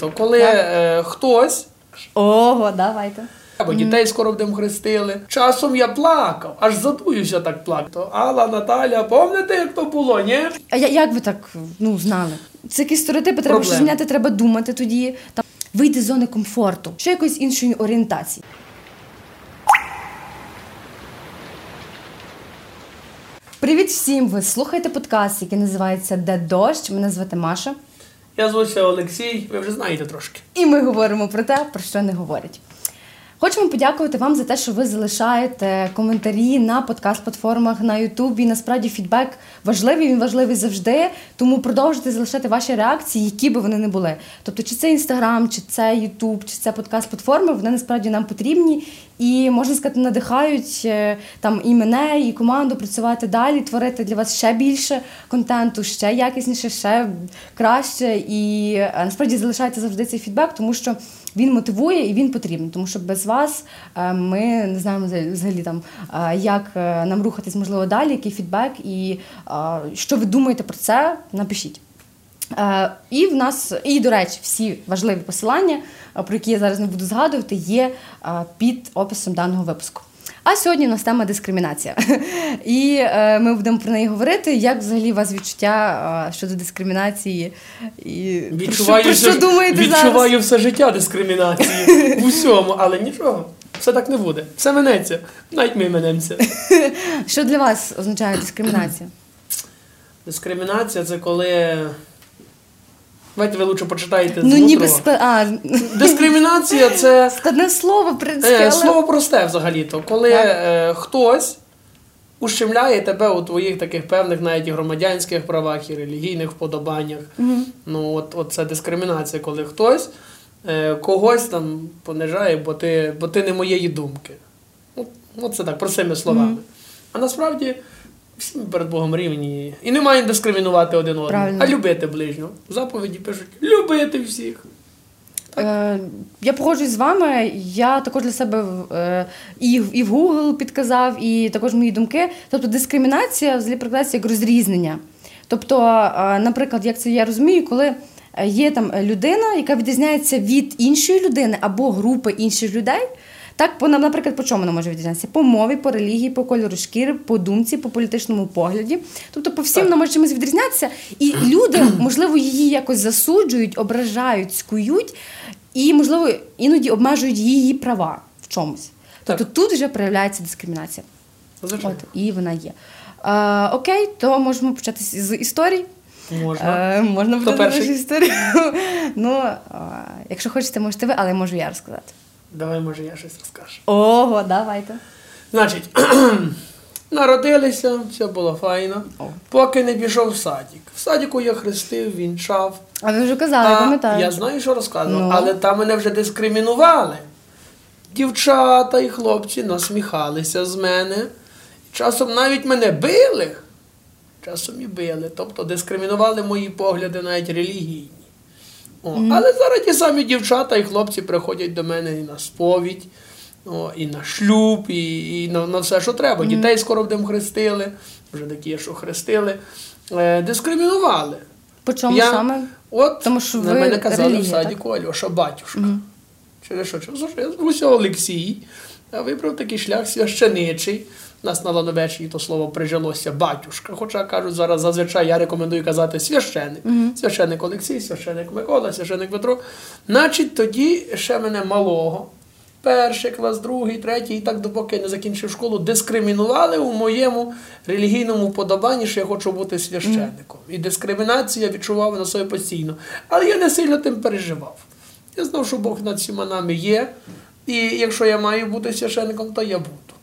То коли е, хтось Ого, давайте. або дітей скоро будемо хрестили, часом я плакав, аж задуюся так плакав. То Алла, Наталя, пам'ятаєте, як то було, ні? А я- як ви так ну, знали? Це якісь стереотипи, треба щось зміняти, треба думати тоді. Там, вийти з зони комфорту, ще якоїсь іншої орієнтації. Привіт всім! Ви слухаєте подкаст, який називається Де дощ. Мене звати Маша. Я звуся Олексій, ви вже знаєте трошки. І ми говоримо про те, про що не говорять. Хочемо подякувати вам за те, що ви залишаєте коментарі на подкаст-платформах на Ютубі. Насправді фідбек важливий, він важливий завжди. Тому продовжуйте залишати ваші реакції, які би вони не були. Тобто, чи це Інстаграм, чи це Ютуб, чи це подкаст-платформи, вони насправді нам потрібні і можна сказати, надихають е, там і мене, і команду працювати далі, творити для вас ще більше контенту, ще якісніше, ще краще. І е, насправді залишайте завжди цей фідбек, тому що він мотивує і він потрібен. Тому що без вас е, ми не знаємо взагалі- там, е, як е, нам рухатись можливо далі, який фідбек, і що ви думаєте про це, напишіть. І в нас, і до речі, всі важливі посилання, про які я зараз не буду згадувати, є під описом даного випуску. А сьогодні у нас тема дискримінація. І е, ми будемо про неї говорити. Як взагалі у вас відчуття е, щодо дискримінації? І про що, Відчуваю, про що все- думаєте відчуваю зараз? все життя дискримінації в усьому, але нічого. Все так не буде. Все минеться. Навіть ми минемося. Що для вас означає дискримінація? Дискримінація це коли. Давайте ви лучше почитаєте Ну, ніби склад... а, Дискримінація це складне слово, в принципі, е, але... слово просте взагалі-то. Коли е, хтось ущемляє тебе у твоїх таких певних навіть і громадянських правах і релігійних вподобаннях. Ну, от, от це дискримінація, коли хтось е, когось там понижає, бо ти, бо ти не моєї думки. От, от це так, простими словами. А насправді всі ми перед Богом рівні. І не маємо дискримінувати один одного, Правильно. а любити ближнього. В заповіді пишуть любити всіх. Е, я погоджуюсь з вами. Я також для себе е, і, в- і в Google підказав, і також мої думки. Тобто дискримінація взагалі прикладається як розрізнення. Тобто, е, наприклад, як це я розумію, коли е, є там людина, яка відрізняється від іншої людини або групи інших людей. Так, по, наприклад, по чому вона може відрізнятися? По мові, по релігії, по кольору шкіри, по думці, по політичному погляді. Тобто, по всім вона може чимось відрізнятися, і люди, можливо, її якось засуджують, ображають, скують, і, можливо, іноді обмежують її права в чомусь. Тобто тут вже проявляється дискримінація. От, і вона є. Е, окей, то можемо почати з історій. Можна. Е, можна буде історію. ну, е, якщо хочете, можете ви, але можу я розказати. Давай, може, я щось розкажу. Ого, давайте. Значить, народилися, все було файно, О. поки не пішов в садик. В садику я хрестив, вінчав. А ви вже казали, А, пам'ятаю. я знаю, що розказував, Ну. але там мене вже дискримінували. Дівчата і хлопці насміхалися з мене. Часом навіть мене били. Часом і били. Тобто дискримінували мої погляди навіть релігійні. О, Але зараз ті самі дівчата і хлопці приходять до мене і на сповідь, о, і на шлюб, і, і на, на все, що треба. Дітей скоро будемо хрестили, вже такі, що хрестили. Е, дискримінували. По чому Я- саме? От Тому що на ви мене казали релігія, в садіку Альоша батюшка. Через що? Через що я звуся Олексій, а вибрав такий шлях священичий. У нас на Лановеччині то слово прижилося батюшка. Хоча кажуть, зараз зазвичай я рекомендую казати священик. Священик Олексій, священик Микола, священик Петро. Значить, тоді ще мене малого. Перший клас, другий, третій, і так допоки я не закінчив школу, дискримінували у моєму релігійному подобанні, що я хочу бути священником. І дискримінацію я відчував на собі постійно. Але я не сильно тим переживав. Я знав, що Бог над всіма нами є. І якщо я маю бути священником, то я буду.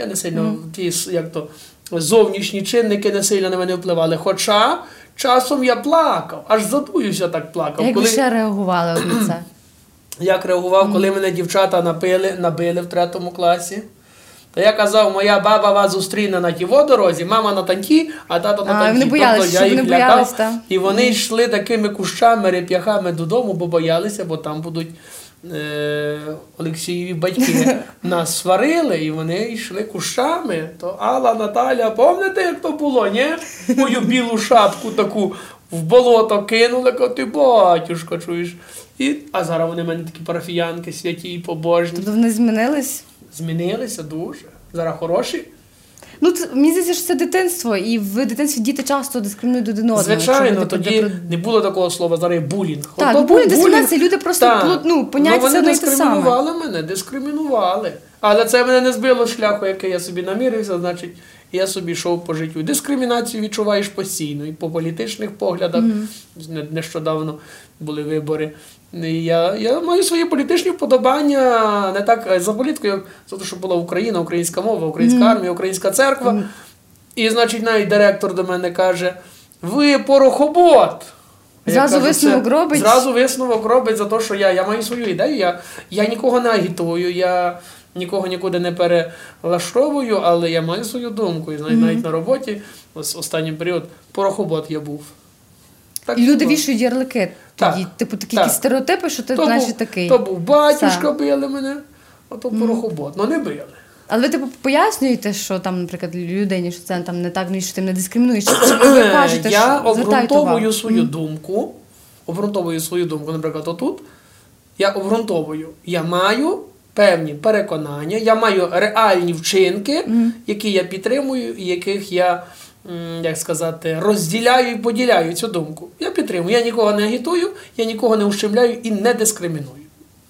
Я не сильно ті як то, зовнішні чинники не сильно на мене впливали. Хоча часом я плакав, аж задуюся так плакав. Як ви ще реагували на це? Як реагував, коли мене дівчата напили, набили в третьому класі. То я казав, моя баба вас зустріне на тій дорозі, мама на танкі, а тато на танкі. вони боялись, тобто я їх лякав, та. і вони йшли такими кущами, реп'яхами додому, бо боялися, бо там будуть Олексієві батьки нас сварили, і вони йшли кущами. То Алла, Наталя, пам'ятаєте, як то було, ні? Мою білу шапку таку в болото кинули, ка ти батюшка, чуєш. І, а зараз вони в мене такі парафіянки, святі і побожні. Тобто вони змінились? Змінилися дуже. Зараз хороші. Ну, це, мені здається, що це дитинство, і в дитинстві діти часто дискримінують один одного. Звичайно, типу, тоді про- не було такого слова, зараз булінг. Так, Ото булінг, дискримінація, люди просто Так. ну, поняття Ну, вони саме. дискримінували мене, дискримінували. Але це мене не збило шляху, який я собі намірився, значить, я собі йшов по життю. Дискримінацію відчуваєш постійно, і по політичних поглядах. Не- Нещодавно були вибори. Я, я маю свої політичні вподобання не так е, за політикою, як за те, що була Україна, українська мова, українська армія, українська церква. І, значить, навіть директор до мене каже: ви порохобот. Я Зразу висновок «Це- робить?» Зразу висновок робить за те, що я, я маю свою ідею, я, я нікого не агітую, я нікого нікуди не перелаштовую, але я маю свою думку. І навіть, навіть на роботі, ось останній період, порохобот я був. Так І люди було. вішають ярлики Так, тоді, типу такі так. якісь стереотипи, що ти то значить був, такий. То був батюшка, Все. били мене, а то порохобот. Ну не били. Але ви типу пояснюєте, що там, наприклад, людині, що це там не так, ну що ти не дискримінуєш. Чи чи ви кажете, я що обґрунтовую свою думку. Обґрунтовую свою думку, наприклад, отут. Я обґрунтовую. Я маю певні переконання, я маю реальні вчинки, які я підтримую, і яких я, як сказати, розділяю і поділяю цю думку. Я підтримую. Я нікого не агітую, я нікого не ущемляю і не дискриміную.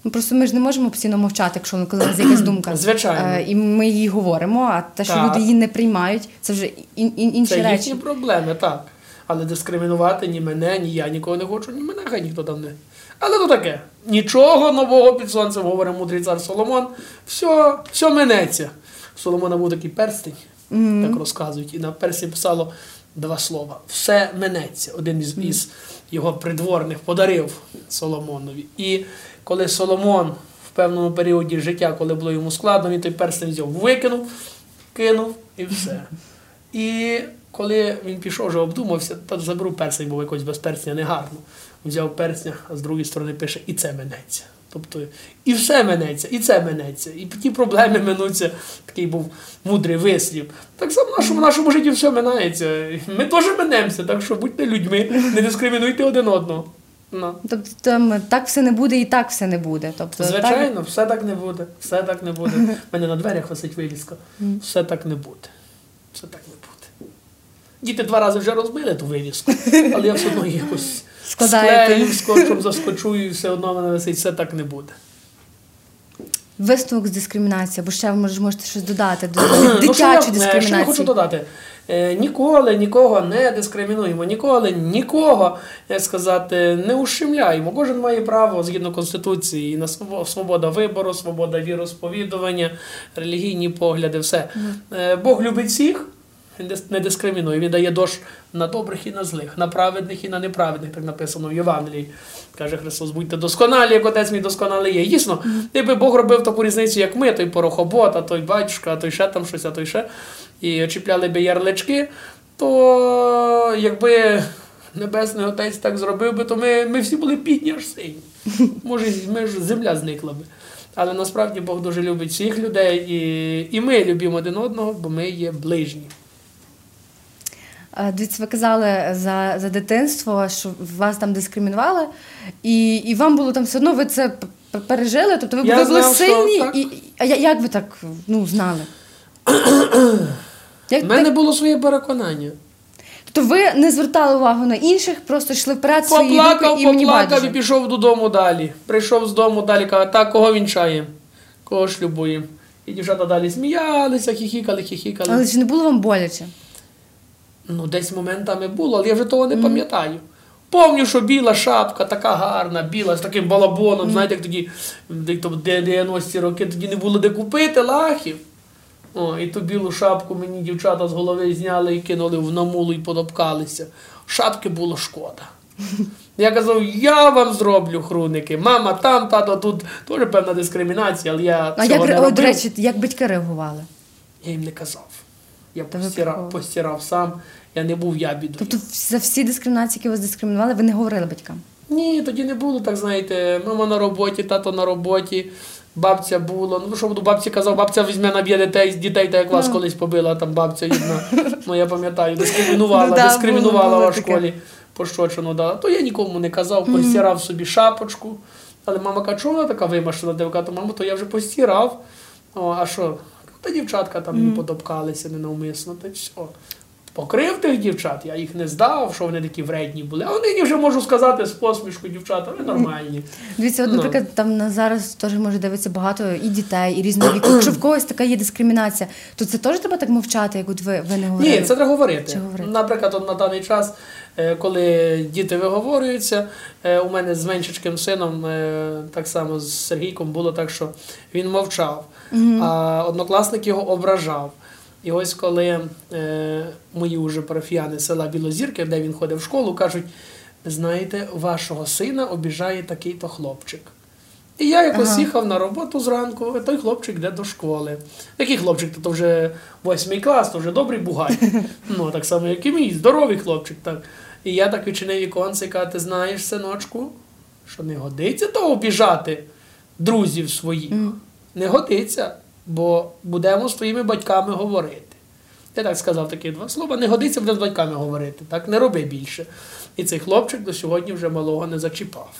Ну просто ми ж не можемо постійно мовчати, якщо ну, коли нас якась думка. Звичайно. Е, і ми її говоримо, а те, що Так. люди її не приймають, це вже ін, ін, інші Це речі. їхні проблеми, так. Але дискримінувати ні мене, ні я нікого не хочу, ні мене, хай ніхто там не. Але то таке. Нічого нового під сонцем, говорить мудрий цар Соломон. Все, все минеться. Соломона був такий перстень, так розказують, і на перстні писало два слова. Все минеться. Один із, із його придворних подарив Соломонові. І коли Соломон в певному періоді життя, коли було йому складно, він той перстень взяв, викинув, кинув і все. І коли він пішов, вже обдумався, то заберу перстень, бо якось без перстня не гарно. Взяв перстня, а з другої сторони пише, і це минеться. Тобто і все минеться, і це минеться, і ті проблеми минуться. Такий був мудрий вислів. Так само в нашому, в нашому житті все минається. Ми теж минемося, так що будьте людьми, не дискримінуйте один одного. Ну. Тобто там так все не буде і так все не буде. Тобто, так, Звичайно, все так не буде. Все так не буде. У мене на дверях висить вивіска. Все так не буде. Все так не буде. Діти два рази вже розбили ту вивіску, але я все одно якось Складаєте. склею, скотчем заскочу і все одно мене висить, все так не буде. Висновок з дискримінації, або ще ви може, можете щось додати до Ну, дитячої е, Що я хочу додати? Е, Ніколи нікого не дискримінуємо, ніколи нікого, як сказати, не ущемляємо. Кожен має право згідно Конституції на свобо- свобода вибору, свобода віросповідування, релігійні погляди, все. Е, Бог любить всіх. Він не дискримінує, він дає дощ на добрих і на злих, на праведних і на неправедних, так написано в Євангелії. Каже Христос, будьте досконалі, як отець мій досконалий є. Дійсно, якби Бог робив таку різницю, як ми, той порохобот, а той батюшка, а той ще там щось, а той ще, і чіпляли би ярлички, то якби Небесний Отець так зробив би, то ми, ми всі були бідні аж сині. Може, ми ж земля зникла би. Але насправді Бог дуже любить всіх людей, і, і ми любимо один одного, бо ми є ближні. Е, Дивіться, ви казали за, за дитинство, що вас там дискримінували, і, і вам було там все одно, ви це пережили, тобто ви, ви були знав, що сильні, так. і, а як ви так ну, знали? У мене так- було своє переконання. Тобто ви не звертали увагу на інших, просто йшли вперед свої Поплакав, думки і мені поплакав і пішов додому далі. Прийшов з дому далі, каже, так, кого вінчаємо, кого шлюбуємо. І дівчата далі сміялися, хіхікали, хіхікали. Але чи не було вам боляче? Ну, десь моментами було, але я вже того не пам'ятаю. Помню, що біла шапка, така гарна, біла, з таким балабоном, знаєте, як тоді, де- то 90-ті роки, тоді не було де купити лахів. О, і ту білу шапку мені дівчата з голови зняли і кинули в намулу і подопкалися. Шапки було шкода. Я казав, я вам зроблю хруники. Мама там, тато тут. Теж певна дискримінація, але я А цього як, не о, до речі, як батьки реагували? Я їм не казав. Я Та постирав, постирав сам, я не був ябідою. Тобто за всі дискримінації, які вас дискримінували, ви не говорили батькам? Ні, тоді не було, так знаєте, мама на роботі, тато на роботі, бабця була. Ну що буду бабці казав, бабця візьме наб'є дітей, дітей, так як вас Ну. колись побила там бабця одна. Ну я пам'ятаю, дискримінувала, Ну да, дискримінувала було- було в таке. школі. пощочину дала, то я нікому не казав, постирав собі шапочку. Але мама каже, чого вона така вимашена дивка, то мамо, то я вже постирав. О, а що? Та дівчатка там мені потопкалися ненавмисно, та все. Покрив тих дівчат, я їх не здав, що вони такі вредні були. А нині вже можу сказати з посмішкою, дівчата, ви нормальні. Дивіться, от, Ну. наприклад, там на зараз теж може дивитися багато і дітей, і різного віку. Якщо в когось така є дискримінація, то це теж треба так мовчати, як от ви, ви не говорили? Ні, це треба говорити. Говорити? Наприклад, от на даний час, е, коли діти виговорюються, е, у мене з меншичким сином, е, так само з Сергійком, було так, що він мовчав, а однокласник його ображав. І ось коли е, мої вже парафіяни села Білозірки, де він ходив в школу, кажуть: знаєте, вашого сина обіжає такий-то хлопчик. І я якось Ага. їхав на роботу зранку, а той хлопчик йде до школи. Який хлопчик? То вже восьмий клас, то вже добрий бугай. Ну, так само, як і мій, здоровий хлопчик. Так. І я так відчинив віконце і кажу, ти знаєш, синочку, що не годиться то обіжати друзів своїх. Не годиться, бо будемо з твоїми батьками говорити. Я так сказав такі два слова, не годиться, будемо з батьками говорити. Так, не роби більше. І цей хлопчик до сьогодні вже малого не зачіпав.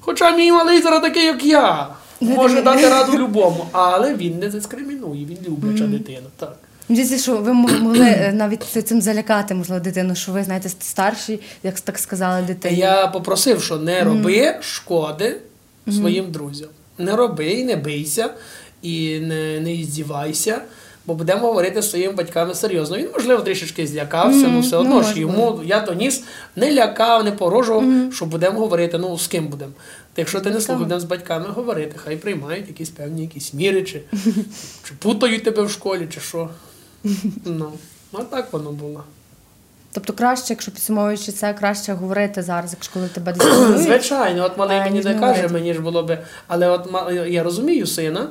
Хоча мій малий зараз такий, як я, може дати раду любому, але він не дискримінує, він любляча дитина. Так. Мені здається, що ви могли е, навіть цим залякати, можливо, дитину, що ви знаєте старші, як так сказали дитині. Я попросив, що не роби шкоди своїм друзям. Не роби і не бийся, і не, не іздівайся, бо будемо говорити з своїми батьками серйозно. Він, можливо, трішечки злякався, але все ну, одно ж йому я то ніс не лякав, не порожував, що будемо говорити. Ну, з ким будемо. Та якщо ти не слухай, будемо з батьками говорити, хай приймають якісь певні якісь міри, чи, чи путають тебе в школі, чи що. Ну, ну так воно було. Тобто краще, якщо підсумовуючи це, краще говорити зараз, якщо коли тебе дискримінують. Звичайно, от малий А, мені не каже, мені ж було би. Але от я розумію сина,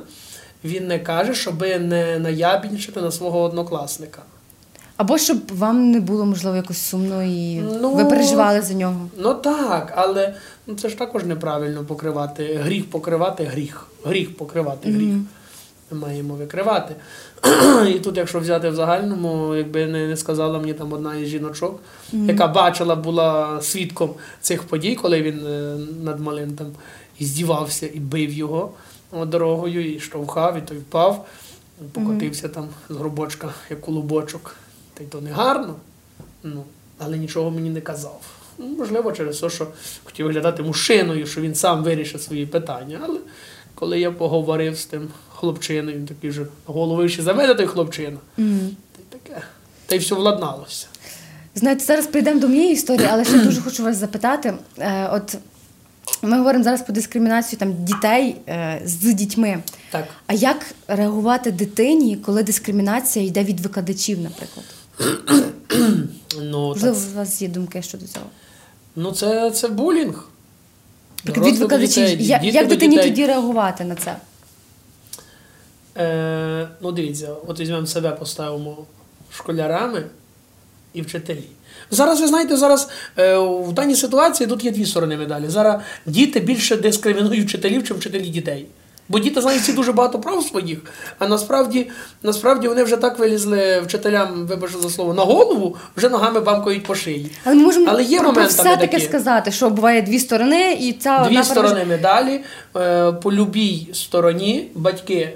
він не каже, щоби не наябінчити на свого однокласника. Або щоб вам не було, можливо, якось сумно і Ну, ви переживали за нього. Ну так, але ну, це ж також неправильно покривати. Гріх покривати гріх. Гріх покривати гріх. Ми маємо викривати. І тут, якщо взяти в загальному, якби не, не сказала мені там одна із жіночок, яка бачила, була свідком цих подій, коли він е, над малим там і здівався і бив його дорогою, і штовхав, і той впав, покотився там з горбочка, як колобочок. Та й то не гарно, ну, але нічого мені не казав. Ну, можливо, через те, що хотів виглядати мужчиною, що він сам вирішив свої питання. Але коли я поговорив з тим хлопчиною, він такий вже головою ще заведе той хлопчина. Мгм. Та й таке. Та й все владналося. Знаєте, зараз прийдемо до моєї історії, але ще дуже хочу вас запитати. Е, от ми говоримо зараз про дискримінацію там дітей е, з дітьми. Так. А як реагувати дитині, коли дискримінація йде від викладачів, наприклад? Ну, Можливо, так, у вас є думки щодо цього? ну це, це булінг. Так, від викладачів. дітей, Я- як дитині тоді реагувати на це? Е, ну, дивіться, от візьмемо себе, поставимо школярами і вчителі. Зараз, ви знаєте, зараз е, в даній ситуації тут є дві сторони медалі. Зараз діти більше дискримінують вчителів, чим вчителі дітей. Бо діти знають всі дуже багато прав своїх, а насправді, насправді вони вже так вилізли вчителям, вибачте за слово, на голову, вже ногами бамкають по шиї. Але ми можемо Але є про, про все таки такі. сказати, що буває дві сторони, і ця Дві сторони медалі. Е, По любій стороні батьки,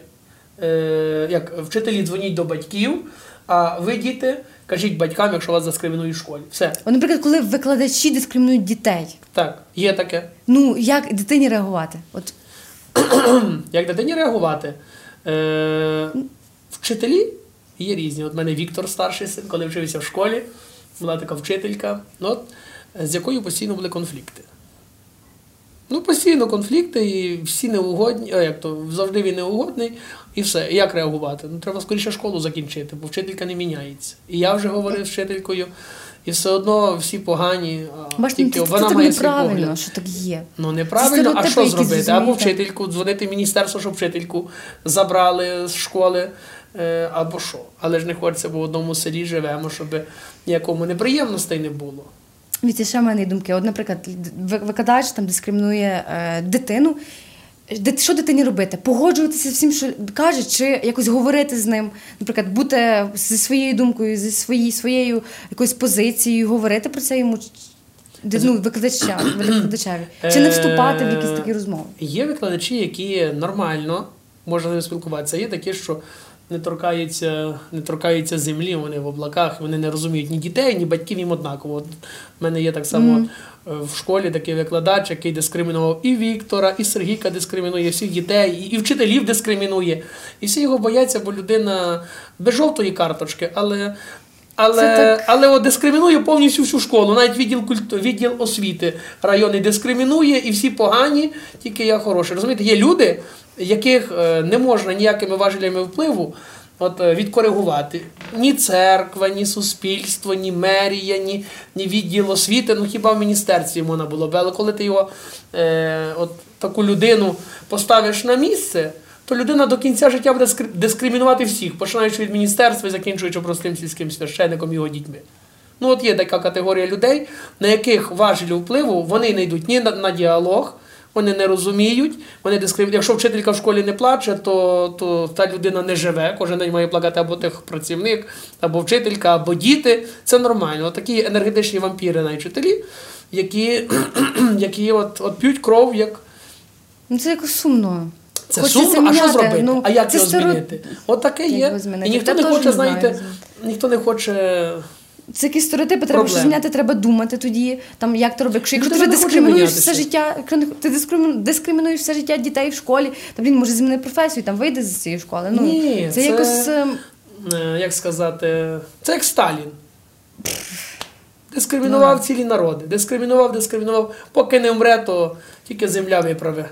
як вчителі дзвоніть до батьків, а ви, діти, кажіть батькам, якщо вас дискримінують в школі. Все. Наприклад, коли викладачі дискримінують дітей, Так, є таке. ну як дитині реагувати? От Як дитині реагувати? Е, вчителі є різні. От мене Віктор, старший син, коли вчився в школі, була така вчителька, ну, от, з якою постійно були конфлікти. Ну, постійно конфлікти, і всі неугодні, а як то завжди він неугодний, і все. І як реагувати? Ну, треба скоріше школу закінчити, бо вчителька не міняється. І я вже говорив з вчителькою, і все одно всі погані, а бачите, ну, тільки це, це, вона так має свій погляд. що так є. Ну неправильно, а що зробити? Або вчительку, дзвонити в міністерство, щоб вчительку забрали з школи, е, або що. Але ж не хочеться, бо в одному селі живемо, щоб ніякому неприємностей не було. Віці, ще в мене думки. От, наприклад, викладач там дискримінує е, дитину. Що дитині робити? Погоджуватися з всім, що каже, чи якось говорити з ним, наприклад, бути зі своєю думкою, зі своєю, своєю якоюсь позицією, говорити про це йому. Ну, викладача, викладачеві. Чи не вступати в якісь такі розмови? Є викладачі, які нормально можна з ними спілкуватися. Є такі, що не торкаються, не торкаються землі, вони в облаках, вони не розуміють ні дітей, ні батьків їм однаково. От в мене є так само mm. в школі такий викладач, який дискримінував і Віктора, і Сергійка дискримінує всіх дітей, і вчителів дискримінує. І всі його бояться, бо людина без жовтої карточки, але. Але але от дискримінує повністю всю школу, навіть відділ культу, відділ освіти районний дискримінує, і всі погані, тільки я хороший. Розумієте, є люди, яких е, не можна ніякими важелями впливу от, е, відкоригувати. Ні церква, ні суспільство, ні мерія, ні ні відділ освіти, ну хіба в міністерстві можна було б. Але коли ти його, е, от таку людину поставиш на місце, то людина до кінця життя буде дискримінувати всіх, починаючи від міністерства і закінчуючи простим сільським священником його дітьми. Ну, от є така категорія людей, на яких важелі впливу вони не йдуть ні на, на діалог, вони не розуміють, вони дискримінують. Якщо вчителька в школі не плаче, то то та людина не живе. Кожен день має плакати або тих працівник, або вчителька, або діти. Це нормально. От такі енергетичні вампіри на вчителі, які які от, от п'ють кров як. Ну Це якось сумно. Це сумно, а що зробити? Ну, а як його змінити? От таке є. І ніхто не хоче, знаєте, ніхто не хоче. Це якісь стереотипи, треба щось зміняти, треба думати тоді, там як ти робиш. Якщо, якщо ти дискримінуєш все життя, ти дискримінуєш все життя дітей в школі, то він може змінити професію, там вийде з цієї школи. Ну, Ні, це, це якось. Ем, е, як сказати, це як Сталін. Дискримінував ну, цілі народи. Дискримінував, дискримінував. Поки не вмре, то тільки земля виправе.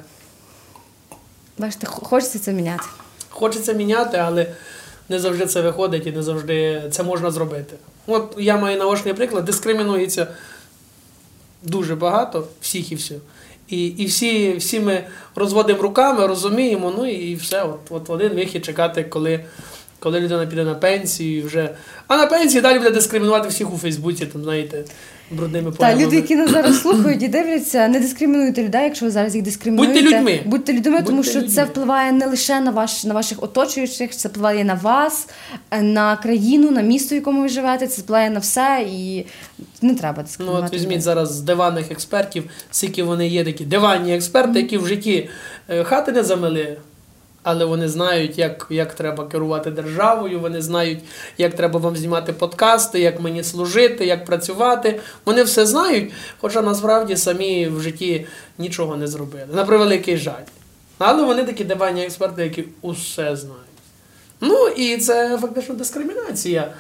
Бачите, хочеться це міняти. Хочеться міняти, але не завжди це виходить і не завжди це можна зробити. От я маю наочний приклад, дискримінується дуже багато, всіх і все. І і всі всі ми розводимо руками, розуміємо, ну і все. От от один вихід чекати, коли коли людина піде на пенсію. вже. А на пенсії далі буде дискримінувати всіх у Фейсбуці, там, знаєте брудними Так, люди, які нас зараз слухають і дивляться, не дискримінуйте людей, якщо ви зараз їх дискримінуєте. Будьте людьми. Будьте людьми, Будьте тому що людьми. це впливає не лише на ваш на ваших оточуючих, це впливає на вас, на країну, на місто, в якому ви живете. Це впливає на все і не треба дискримінувати. Ну от візьміть зараз з диванних експертів, скільки вони є такі диванні експерти, які в житті е, хати не замили але вони знають, як як треба керувати державою, вони знають, як треба вам знімати подкасти, як мені служити, як працювати. Вони все знають, хоча насправді самі в житті нічого не зробили. На превеликий жаль. Але вони такі диванні експерти, які усе знають. Ну і це фактично дискримінація.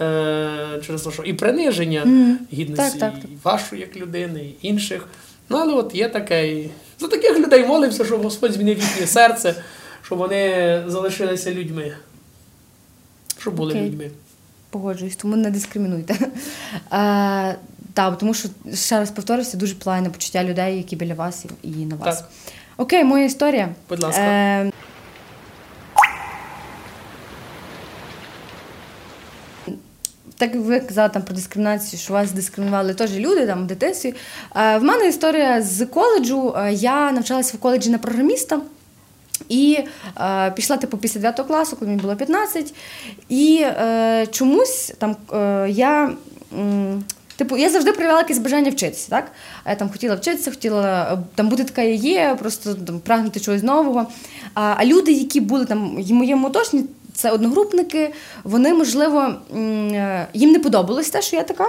Е, через те, що і приниження mm. гідності так, так, так. вашої як людини, і інших. Ну, але от є таке. За таких людей молився, щоб Господь змінив їхнє серце щоб вони залишилися людьми. Щоб були okay. людьми. Погоджуюсь, тому не дискримінуйте. А, так, тому що, ще раз повторюся, дуже на почуття людей, які біля вас і на вас. Так. Окей, моя історія. Будь ласка. Е, Так як ви казали там про дискримінацію, що вас дискримінували теж люди там в дитинстві. В мене історія з коледжу. Я навчалася в коледжі на програміста. І е, пішла типу після 9 класу, коли мені було 15. І е, чомусь там е, я. Типу, я завжди проявляла якесь бажання вчитися. так? Я там хотіла вчитися, хотіла е, там бути така є, просто там, прагнути чогось нового. А а люди, які були там в моєму оточенні, це одногрупники, вони, можливо, е, їм не подобалось те, що я така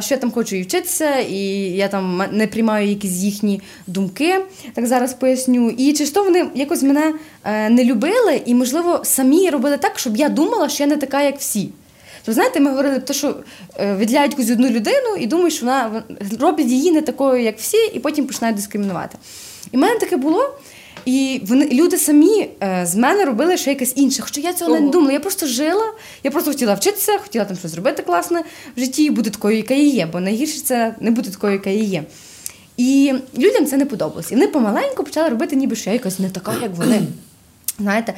що я там хочу і вчитися, і я там не приймаю якісь їхні думки, так зараз поясню. І чи то вони якось мене е, не любили, і, можливо, самі робили так, щоб я думала, що я не така, як всі. То знаєте, ми говорили, про те, що е, виділяють якусь одну людину і думають, що вона роблять її не такою, як всі, і потім починають дискримінувати. І в мене таке було. І вони люди самі е, з мене робили ще якесь інше. Хоча я цього Ого. не думала. Я просто жила, я просто хотіла вчитися, хотіла там щось зробити класне в житті і бути такою, яка і є, бо найгірше це не бути такою, яка і є. І людям це не подобалося. І вони помаленьку почали робити, ніби що я якась не така, як вони. Знаєте,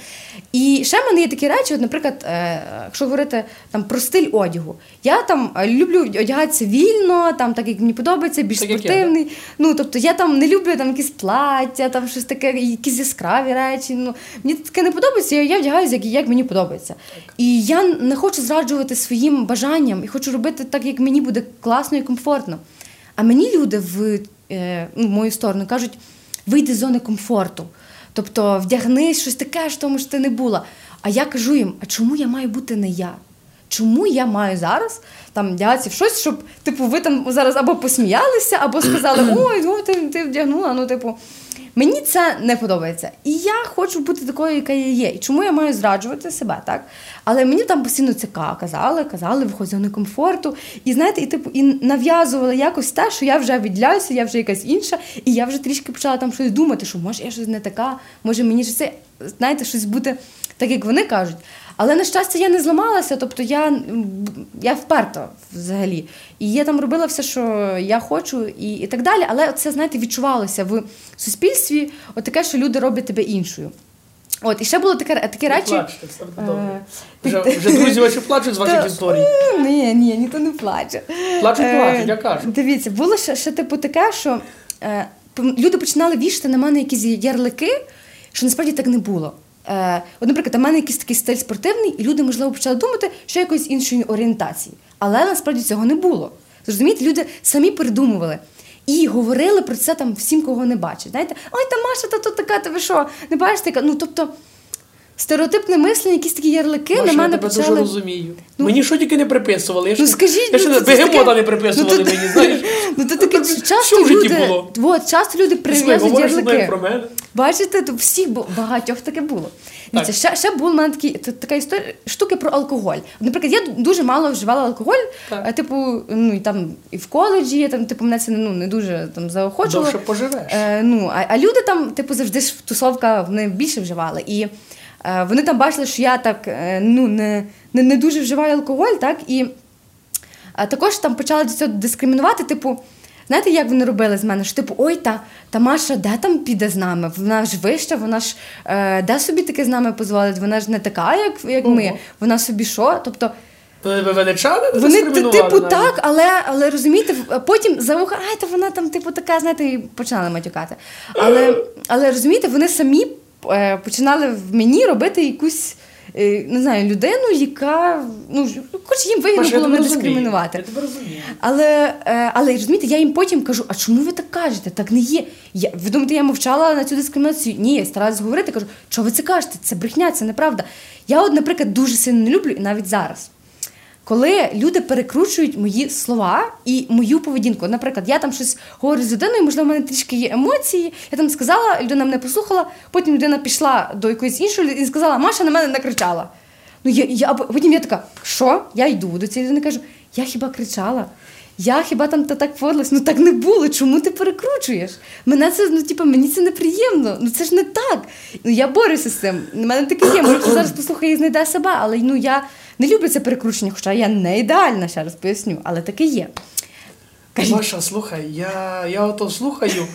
і ще в мене є такі речі, от, наприклад, е, якщо говорити там про стиль одягу, я там е, люблю одягатися вільно, там так як мені подобається, більш так, спортивний. Я, ну тобто я там не люблю там якісь плаття, там щось таке, якісь яскраві речі. Ну мені таке не подобається. Я вдягаюся, як як мені подобається. Так. І я не хочу зраджувати своїм бажанням і хочу робити так, як мені буде класно і комфортно. А мені люди в е, ну, в мою сторону кажуть: вийди з зони комфорту. Тобто вдягнись щось таке, що тому що ти не була. А я кажу їм: а чому я маю бути не я? Чому я маю зараз там вдягатися в щось, щоб типу ви там зараз або посміялися, або сказали, ой, ну ти, ти вдягнула. Ну, типу, мені це не подобається. І я хочу бути такою, яка я є. І чому я маю зраджувати себе, так? Але мені там постійно це казали, казали, виходь з зони комфорту. І знаєте, і типу, і нав'язували якось те, що я вже відляюся, я вже якась інша, і я вже трішки почала там щось думати, що може я щось не така, може мені щось це, знаєте, щось бути так, як вони кажуть. Але на щастя, я не зламалася, тобто я я вперта взагалі. І я там робила все, що я хочу, і, і так далі. Але це, знаєте, відчувалося в суспільстві, от таке, що люди роблять тебе іншою. От, і ще було таке, такі речі. плачте, все буде добре. Е, Вже, вже друзі ваші плачуть з ваших історій. Ні, ні, ніхто не плаче. Плачуть, Е, плачуть, я кажу. Дивіться, було ще, ще типу таке, що е, люди починали вішати на мене якісь ярлики, що насправді так не було. Е, от, наприклад, у мене якийсь такий стиль спортивний, і люди, можливо, почали думати, що якоїсь іншої орієнтації. Але насправді цього не було. Зрозумієте, люди самі придумували. І говорили про це там всім, кого не бачать. Знаєте, ой, та Маша, та то така, та ви що, не бачите? яка?» Ну, тобто, стереотипне мислення, якісь такі ярлики Маша, на я мене тебе почали. дуже розумію. Ну, мені що тільки не приписували. Я Ну скажіть, я ще ну, це- це бегемота таке- не приписували ну, то- мені, знаєш. Ну то таке часто житті люди, було. от, часто люди прив'язують ярлики. про мене. Бачите, то всіх багатьох таке було. Дивіться, ще, ще була в мене такі, така історія, штуки про алкоголь. Наприклад, я дуже мало вживала алкоголь, Так. а, типу, ну і там і в коледжі, я там, типу, мене це ну, не дуже там заохочувало. Довше поживеш. Е, ну, а, а люди там, типу, завжди ж тусовка вони більше вживали. І е, вони там бачили, що я так е, ну, не, не, не дуже вживаю алкоголь, так? І також там почали до цього дискримінувати, типу. Знаєте, як вони робили з мене? Що типу, ой, та, та Маша, де там піде з нами? Вона ж вища, вона ж е, де собі таке з нами дозволить? Вона ж не така, як, як ми. Вона собі що? Тобто, Ви величали, вони ти- типу навіть? так, але, але розумієте, потім за вуха, ай, та вона там, типу, така, знаєте, і починали матюкати. Але, але розумієте, вони самі е, починали в мені робити якусь. е, Не знаю, людину, яка ну хоч їм вигідно було мене дискримінувати. Я тебе розумію. Але, е, але розумієте, я їм потім кажу: а чому ви так кажете? Так не є. Я, ви думаєте, я мовчала на цю дискримінацію? Ні, я старалась говорити, кажу, що ви це кажете? Це брехня, це неправда. Я, от, наприклад, дуже сильно не люблю, і навіть зараз. Коли люди перекручують мої слова і мою поведінку. Наприклад, я там щось говорю з людиною, можливо, в мене трішки є емоції. Я там сказала, людина мене послухала, потім людина пішла до якоїсь іншої і сказала, Маша на мене накричала. Ну, я, я, потім я така, що? Я йду до цієї людини кажу, я хіба кричала? Я хіба там та так поводилась? Ну так не було. Чому ти перекручуєш? Мене це ну, типу, мені це неприємно. Ну це ж не так. Ну я борюся з цим. У мене таке є. Може, зараз послухає і знайде себе, але ну я не люблю це перекручення, хоча я не ідеальна, ще раз поясню, але таке є. Кажіть. Маша, слухай, я, я ото слухаю,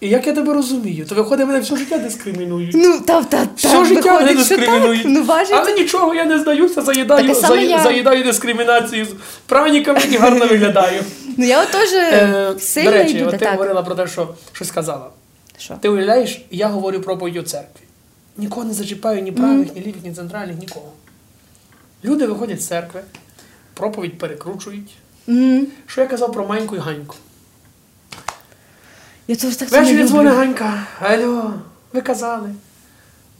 і як я тебе розумію, то виходить, мене все життя дискримінують. Ну, та, та, та, Все життя мене дискримінують. Ну, бачите? Але нічого, я не здаюся, заїдаю, заї- я. заїдаю дискримінацію з правніками і гарно виглядаю. Ну я от теж Е, До речі, йду, ти так. говорила про те, що щось сказала. Що? Ти уявляєш, я говорю проповідь у церкві. Нікого не зачіпаю ні правих, ні лівих, ні центральних, нікого. Люди виходять з церкви, проповідь перекручують. М, Що я казав про Маньку і Ганьку? Я теж так Ввечері дзвонить Ганька. Алло, ви казали.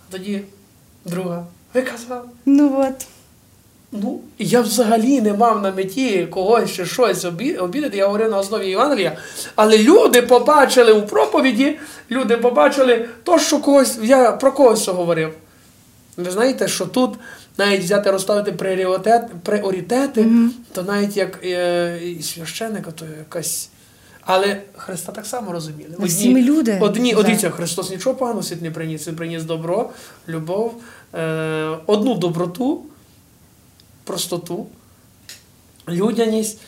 А тоді друга. Ви казали. Ну от. Ну, я взагалі не мав на меті когось чи щось обідати, я говорив на основі Євангелія. Але люди побачили у проповіді, люди побачили то, що когось, я про когось говорив. Ви знаєте, що тут навіть взяти розставити пріоритет, пріоритети, то навіть як е, і священника, то якась. Але Христа так само розуміли. Ну, всі ми люди. Одні, Да. одіться, Христос нічого поганого світ не приніс, Він приніс добро, любов, е, одну доброту, простоту, людяність.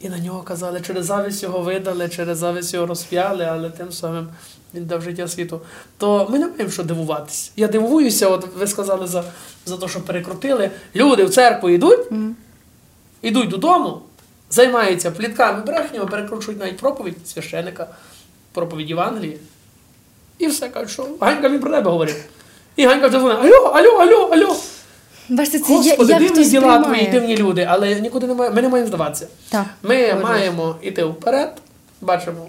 І на нього казали, через завість його видали, через завість його розп'яли, але тим самим він дав життя світу. То ми не маємо що дивуватись. Я дивуюся, от ви сказали за, за те, що перекрутили. Люди в церкву йдуть, йдуть додому, займаються плітками, брехнями, перекручують навіть проповідь священика, проповідь Євангелії. І все кажуть, що Ганька він про тебе говорив. І Ганька вже дзвонить, алло, алло, алло, алло. Бачите, це Господи, я, дивні діла приймає. твої, дивні люди, але нікуди не маємо, ми не маємо здаватися. Так, Ми погоджуюсь. маємо йти вперед, бачимо,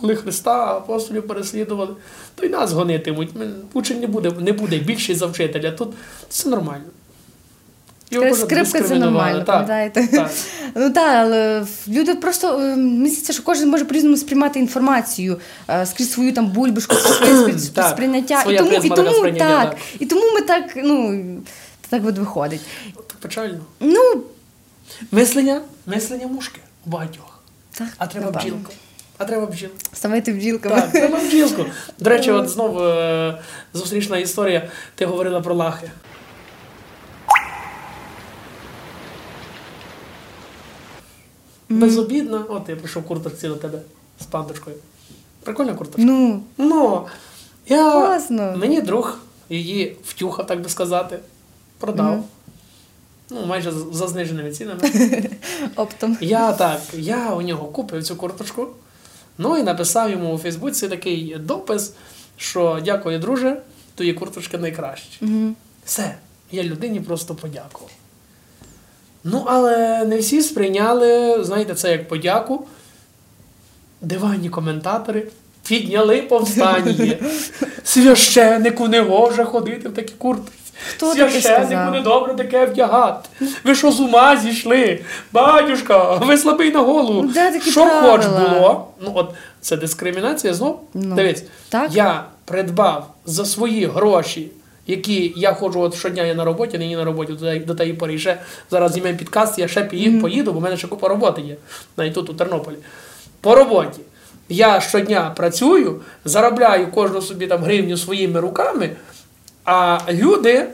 коли Христа апостолів переслідували, то й нас гонитимуть. Учень не буде, не буде більший за вчителя. Тут все нормально. Його Скрипка це нормально, Так, пам'ятаєте? так. Ну так, але люди просто е, мені здається, що кожен може по-різному сприймати інформацію е, скрізь свою там бульбашку, своє сприйняття. своя і тому, і тому так, і тому ми так, ну так от виходить. Печально. Ну Мислення, мислення мушки у багатьох. так, А треба бджілку. А треба бджілку. Ставайте бджілками. Так, треба бджілку. До речі, от знову е, зустрічна історія. Ти говорила про лахи. Безобідно. От я прийшов курточці до тебе з пандочкою. Прикольна курточка. Ну, Ну, я, Класно. мені друг її втюхав, так би сказати, продав. Мгм. Ну, майже за зниженими цінами. оптом. Я так, я у нього купив цю курточку. Ну і написав йому у Фейсбуці такий допис, що дякую, друже, твої курточки найкращі. Угу. Все, я людині просто подякував. Ну, але не всі сприйняли, знаєте, це як подяку. Диванні коментатори підняли повстання. Священнику не гоже ходити в такі куртці. Хто сказав? не добре таке вдягати. Ви що з ума зійшли? Батюшка, ви слабий на голову. Ну, що хоч було? Ну, от це дискримінація знов. Ну, Дивись, так. я придбав за свої гроші, які я ходжу от щодня я на роботі, нині на роботі до, тієї- пори. І ще зараз знімаємо підкаст, я ще пої- поїду, бо в мене ще купа роботи є, навіть тут у Тернополі. По роботі. Я щодня працюю, заробляю кожну собі там гривню своїми руками, а люди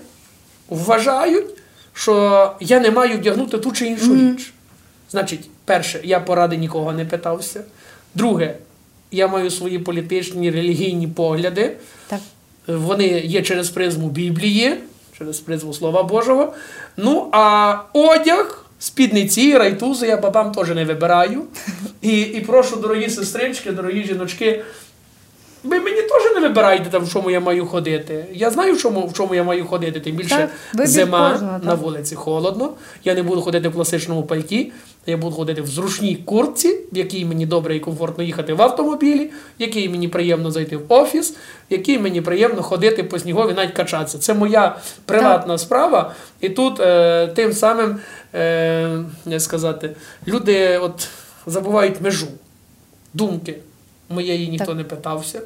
вважають, що я не маю вдягнути ту чи іншу річ. Значить, перше, я поради нікого не питався. Друге, я маю свої політичні, релігійні погляди. Так. Вони є через призму Біблії, через призму Слова Божого. Ну, а одяг, спідниці, райтузи я бабам теж не вибираю. І, і прошу, дорогі сестрички, дорогі жіночки, ви мені теж не вибирайте там, в чому я маю ходити. Я знаю, в чому, в чому я маю ходити. Тим більше Так, зима кожного, на вулиці холодно. Я не буду ходити в класичному пальті. Я буду ходити в зручній куртці, в якій мені добре і комфортно їхати в автомобілі, в якій мені приємно зайти в офіс, в якій мені приємно ходити по снігові, навіть качатися. Це моя приватна справа. І тут е, тим самим, е, як сказати, люди от забувають межу думки. Моєї ніхто Так. не питався.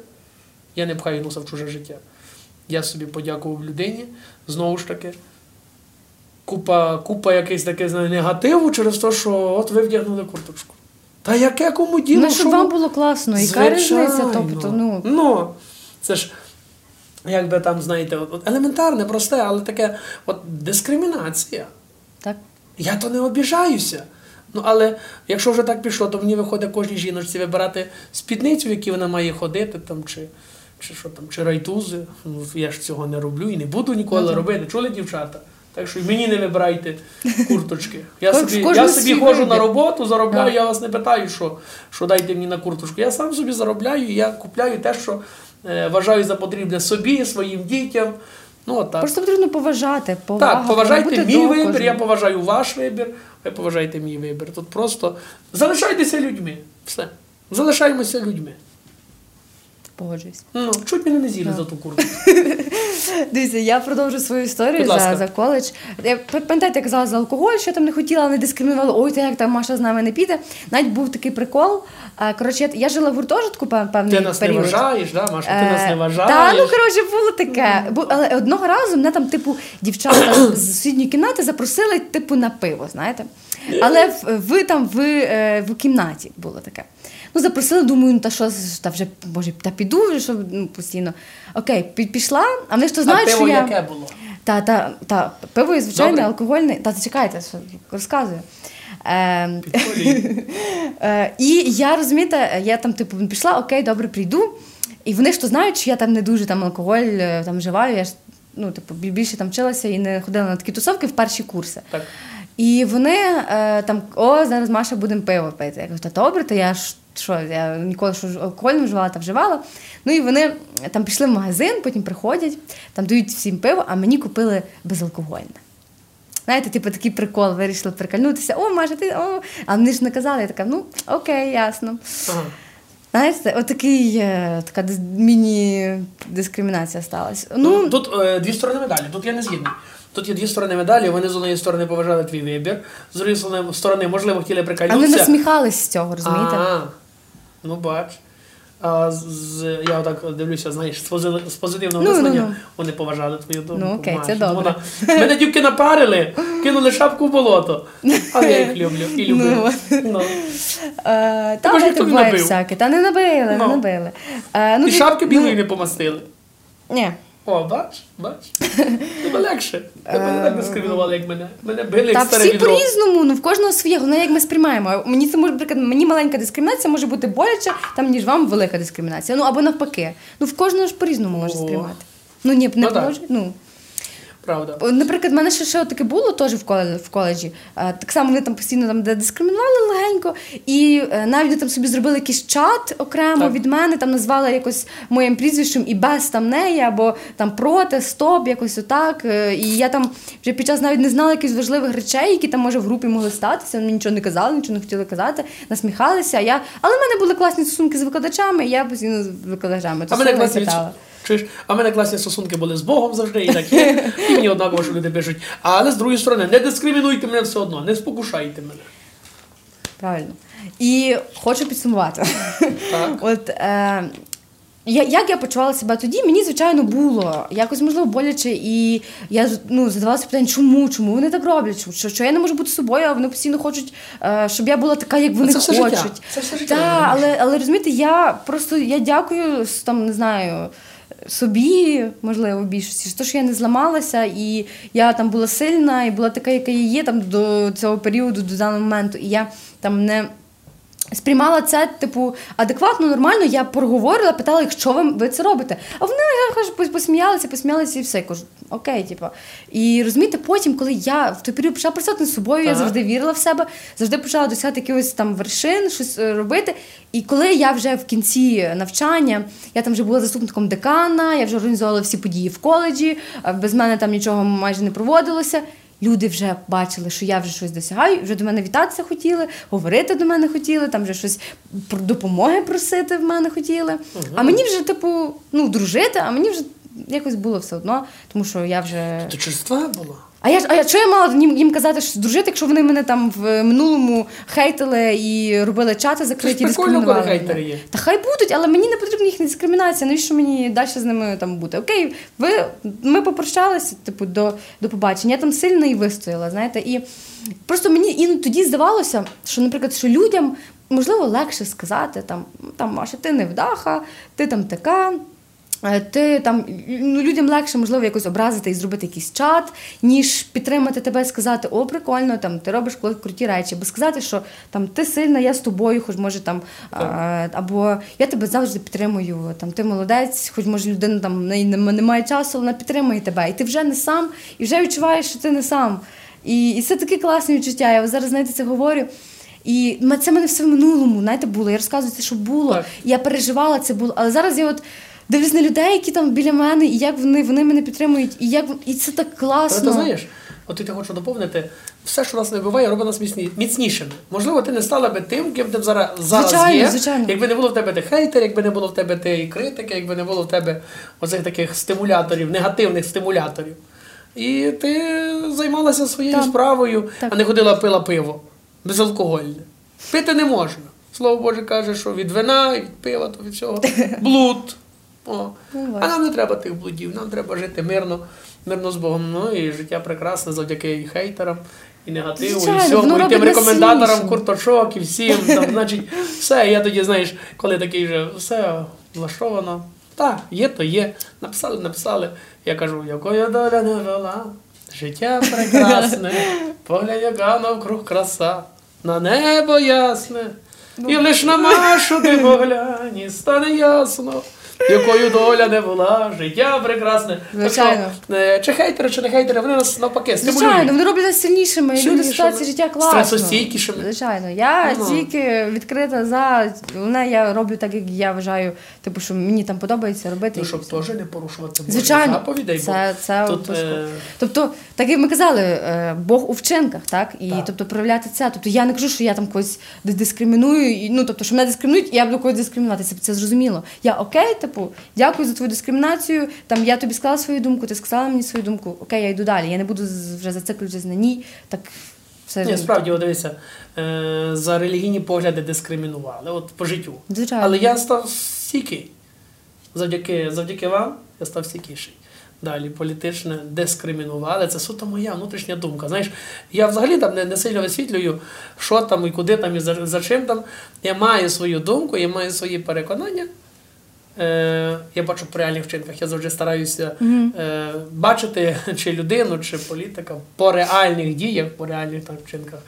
Я не пхаю носа в чуже життя. Я собі подякував людині. Знову ж таки, купа, купа якийсь знає, негативу через те, що от ви вдягнули курточку. Та яке кому діло? Ну, щоб що вам було класно, яка різниця? Тобто, ну, ну, це ж, якби там, знаєте, от, от елементарне, просте, але таке от дискримінація. так. Я то не обіжаюся. Ну, але якщо вже так пішло, то мені виходить кожній жіночці вибирати спідницю, в якій вона має ходити, там, чи, чи що там, чи райтузи. Ну, я ж цього не роблю і не буду ніколи Ну, робити. Чули, дівчата? Так що і мені не вибирайте курточки. Я собі, я собі ходжу на роботу, заробляю, я вас не питаю, що, що дайте мені на курточку. Я сам собі заробляю, я купляю те, що е, вважаю за потрібне собі, своїм дітям. Ну, от так. Просто потрібно поважати. Повага, Так, поважайте мій вибір, кожного. я поважаю ваш вибір, ви поважаєте мій вибір. Тут просто залишайтеся людьми. Все. Залишаємося людьми. Погоджуюсь. Ну, чуть мене не з'їли за ту куртку. Дивіться, я продовжу свою історію за, за коледж. Я пам'ятаєте, я казала за алкоголь, що я там не хотіла, не дискримінувала. Ой, та як там Маша з нами не піде. Навіть був такий прикол. Коротше, я, я жила в гуртожитку пев- певний Ти нас не вважаєш, да, Маша? Ти нас не Е, вважаєш. Та, ну коротше, було таке. Але одного разу мене там, типу, дівчата з сусідньої кімнати запросили, типу, на пиво, знаєте. Але ви там в, е, в кімнаті було таке. Ну, запросили, думаю, ну та що, та вже, може, та піду, вже, що ну, постійно. Окей, пі- пішла, а вони ж то а знають, пиво що я. яке було? Та, та, та, пиво звичайне, Добре. алкогольне. Та чекайте, що розказую. Е, Е, і я розумієте, я там, типу, пішла, окей, добре, прийду. І вони ж то знають, що я там не дуже там алкоголь е, там вживаю. Я ж ну, типу, більше там вчилася і не ходила на такі тусовки в перші курси. Так. І вони е, там, о, зараз Маша будемо пиво пити. Я кажу, та добре, то я ж що, я ніколи що алкоголь не вживала та вживала. Ну і вони там пішли в магазин, потім приходять, там дають всім пиво, а мені купили безалкогольне. Знаєте, типу такий прикол, вирішили прикольнутися. О, Маша, ти о. А вони ж не казали, я така, ну окей, ясно. Ага. Знаєте, отакий, е, така міні-дискримінація сталася. Ну, Ну, тут е, дві сторони медалі, тут я не згідний. Тут є дві сторони медалі, вони з однієї сторони поважали твій вибір, з другої сторони- можливо, хотіли а вони насміхались з цього, розумієте? А, ну бач. А з, з- я отак дивлюся, знаєш, з, позитивного Ну, ну, мислення ну. вони поважали твою думку. Ну, окей, це добре. Вона- Мене дівки напарили, кинули шапку в болото. А я їх люблю і люблю. Ну, Ну. Е, Та не буває всяке. Та не набили, не Ну. набили. Е, ну, І ти- шапки ну, білої не помастили. Ні. О, бач, бач. Тебе легше. Тебе не так дискримінували, як мене. Мене били Та старе всі відро. по-різному, ну в кожного своє, головне, як ми сприймаємо. Мені це може, наприклад, мені маленька дискримінація може бути боляче, там ніж вам велика дискримінація. Ну або навпаки. Ну в кожного ж по-різному може О. сприймати. Ну ні, не Ну, так. може. Ну. Правда. Наприклад, в мене ще, ще таке було теж в коледжі. В коледжі. Так само вони там постійно там де дискримінували легенько, і е, навіть там собі зробили якийсь чат окремо Так. від мене, там назвали якось моїм прізвищем і без там неї, або там проти, стоп, якось отак. Е, І я там вже під час навіть не знала якихось важливих речей, які там може в групі могли статися. Вони нічого не казали, нічого не хотіли казати, насміхалися. Я... Але в мене були класні стосунки з викладачами, і я постійно з викладачами. А мене класні. Чуєш, а в мене класні стосунки були з Богом завжди, і так є. І мені однаково, що люди пишуть. Але з другої сторони, не дискримінуйте мене все одно, не спокушайте мене. Правильно. І хочу підсумувати. Так. От, е, я, як я почувала себе тоді, мені, звичайно, було якось можливо боляче, і я ну, задавалася питання, чому, чому вони так роблять? Чому- Що, що я не можу бути собою, а вони постійно хочуть, е, щоб я була така, як вони це все хочуть. життя. Це все життя, Так, розумієш? але, але розумієте, я просто я дякую с- там, не знаю. Собі, можливо, більшості, що, що я не зламалася, і я там була сильна, і була така, яка я є там до цього періоду, до даного моменту. І я там не сприймала це, типу, адекватно, нормально. Я проговорила, питала їх, що ви, ви це робите. А вони пос- посміялися, посміялися і все. Я кажу, окей, типу. І розумієте, потім, коли я в той період почала працювати над собою, я завжди вірила в себе, завжди почала досягати якихось там вершин, щось е, робити. І коли я вже в кінці навчання, я там вже була заступником декана, я вже організовувала всі події в коледжі, без мене там нічого майже не проводилося. Люди вже бачили, що я вже щось досягаю, вже до мене вітатися хотіли, говорити до мене хотіли, там вже щось про допомоги просити в мене хотіли. А мені вже, типу, ну, дружити, а мені вже якось було все одно, тому що я вже. То чувства було. А я ж- а я що я мала їм, їм казати, що дружити, якщо вони мене там в минулому хейтили і робили чати закриті, Це ж прикольно, коли хейтери є. Та хай будуть, але мені не потрібна їхня дискримінація. Навіщо мені далі з ними там бути? Окей, ви ми попрощалися, типу, до, до побачення. Я там сильно і вистояла, знаєте. І просто мені іноді тоді здавалося, що, наприклад, що людям можливо легше сказати там, там Маша, ти не вдаха, ти там така. Е, Ти там ну, людям легше, можливо, якось образити і зробити якийсь чат, ніж підтримати тебе і сказати, о, прикольно, там ти робиш круті речі, бо сказати, що там ти сильна, я з тобою, хоч може там а, або я тебе завжди підтримую. Там ти молодець, хоч може людина там в неї нема- немає часу, вона підтримує тебе. І ти вже не сам, і вже відчуваєш, що ти не сам. І, і це таке класне відчуття. Я зараз знаєте це говорю. І це мене все в минулому, знаєте, було. Я розказую це, що було. Так. Я переживала це було. Але зараз я от дивлюсь на людей, які там біля мене, і як вони, вони мене підтримують, і як і це так класно. Але ти знаєш, от я хочу доповнити, все, що нас не буває, робить нас міцні, міцнішими. Можливо, ти не стала би тим, ким ти зараз, зараз Звичайно, є. звичайно. Якби не було в тебе тих хейтер, якби не було в тебе тієї критики, якби не було в тебе оцих таких стимуляторів, негативних стимуляторів. І ти займалася своєю Так. справою, Так. а не ходила пила пиво безалкогольне. Пити не можна. Слово Боже каже, що від вина, від пива, то від всього блуд. О. Ну, А нам не треба тих блудів, нам треба жити мирно, мирно з Богом. Ну і життя прекрасне завдяки і хейтерам, і негативу, Звичайно, і всьому, і тим рекомендаторам курточок, і всім. Там, значить, все, я тоді, знаєш, коли такий вже все влаштовано. Так, є, то є. Написали, написали. Я кажу, якою доля не вела, життя прекрасне, поглянь, яка навкруг краса, на небо ясне, і лиш на Машу ти поглянь, і стане ясно. Якою доля не була, життя прекрасне. Звичайно. Так що, е, чи хейтери, чи не хейтери, вони нас навпаки Звичайно, вони роблять нас сильнішими, і люди ситуації життя класно. стресостійкішими. Звичайно, я Ну. тільки відкрита за мене я роблю так, як я вважаю, типу, що мені там подобається робити. Ну, щоб теж не порушувати Звичайно, заповідей. це, це тут, е, Тобто, так як ми казали, е, Бог у вчинках, так? І Так. тобто проявляти це. Тобто я не кажу, що я там когось дискриміную, і, ну тобто, що мене дискримінують, і я буду когось дискримінувати. Це, це зрозуміло. Я окей, типу, дякую за твою дискримінацію. Там я тобі сказала свою думку, ти сказала мені свою думку. Окей, я йду далі. Я не буду вже зациклюватися на ній. Так все Ні, справді, от дивися, е, за релігійні погляди дискримінували, от по життю. Звичайно. Але я став стійкий. Завдяки, завдяки вам я став стійкіший. Далі політичне дискримінували. Це суто моя внутрішня думка. Знаєш, я взагалі там не, не сильно висвітлюю, що там і куди там і за, за чим там. Я маю свою думку, я маю свої переконання. Е, я бачу по реальних вчинках. Я завжди стараюся е, бачити чи людину, чи політика по реальних діях, по реальних там вчинках.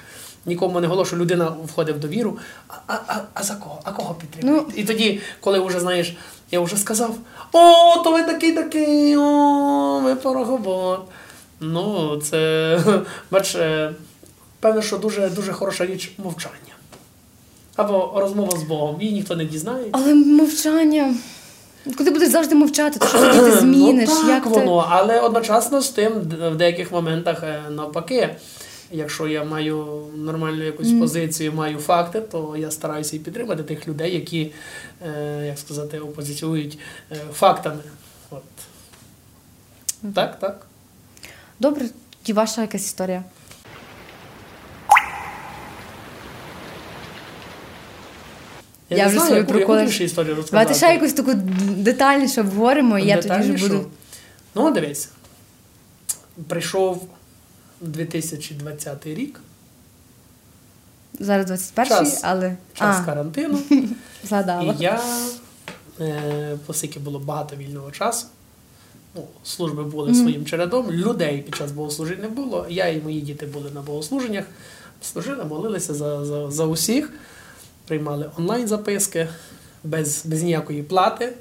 Нікому не голо, що людина входить в довіру. А, а, а, а за кого? А кого підтримує? Ну. І тоді, коли вже знаєш, я вже сказав: О, то ви такий такий, о, ви порохобот. Ну, це бач, е, певно, що дуже, дуже хороша річ мовчання. Або розмова з Богом, її ніхто не дізнається. Але мовчання. Коли будеш завжди мовчати, то що ти зміниш? Ну, так як воно, але одночасно з тим в деяких моментах е, навпаки. Якщо я маю нормальну якусь позицію, маю факти, то я стараюся і підтримати тих людей, які, е, як сказати, опозиціюють е, фактами. От. Так, так. Добре, тоді ваша якась історія. Я, Я не вже знаю, свою проколиш. більше історію розказати. Давайте ще якусь таку детальніше обговоримо, і я тоді вже буду. Ну, дивись. Прийшов 2020 рік, Зараз 21-й, Час. але час а, карантину. згадала. І я, е, оскільки було багато вільного часу, ну, служби були своїм чередом, людей під час богослужінь не було. Я і мої діти були на богослуженнях, служили, молилися за, за, за усіх, приймали онлайн-записки без, без ніякої плати.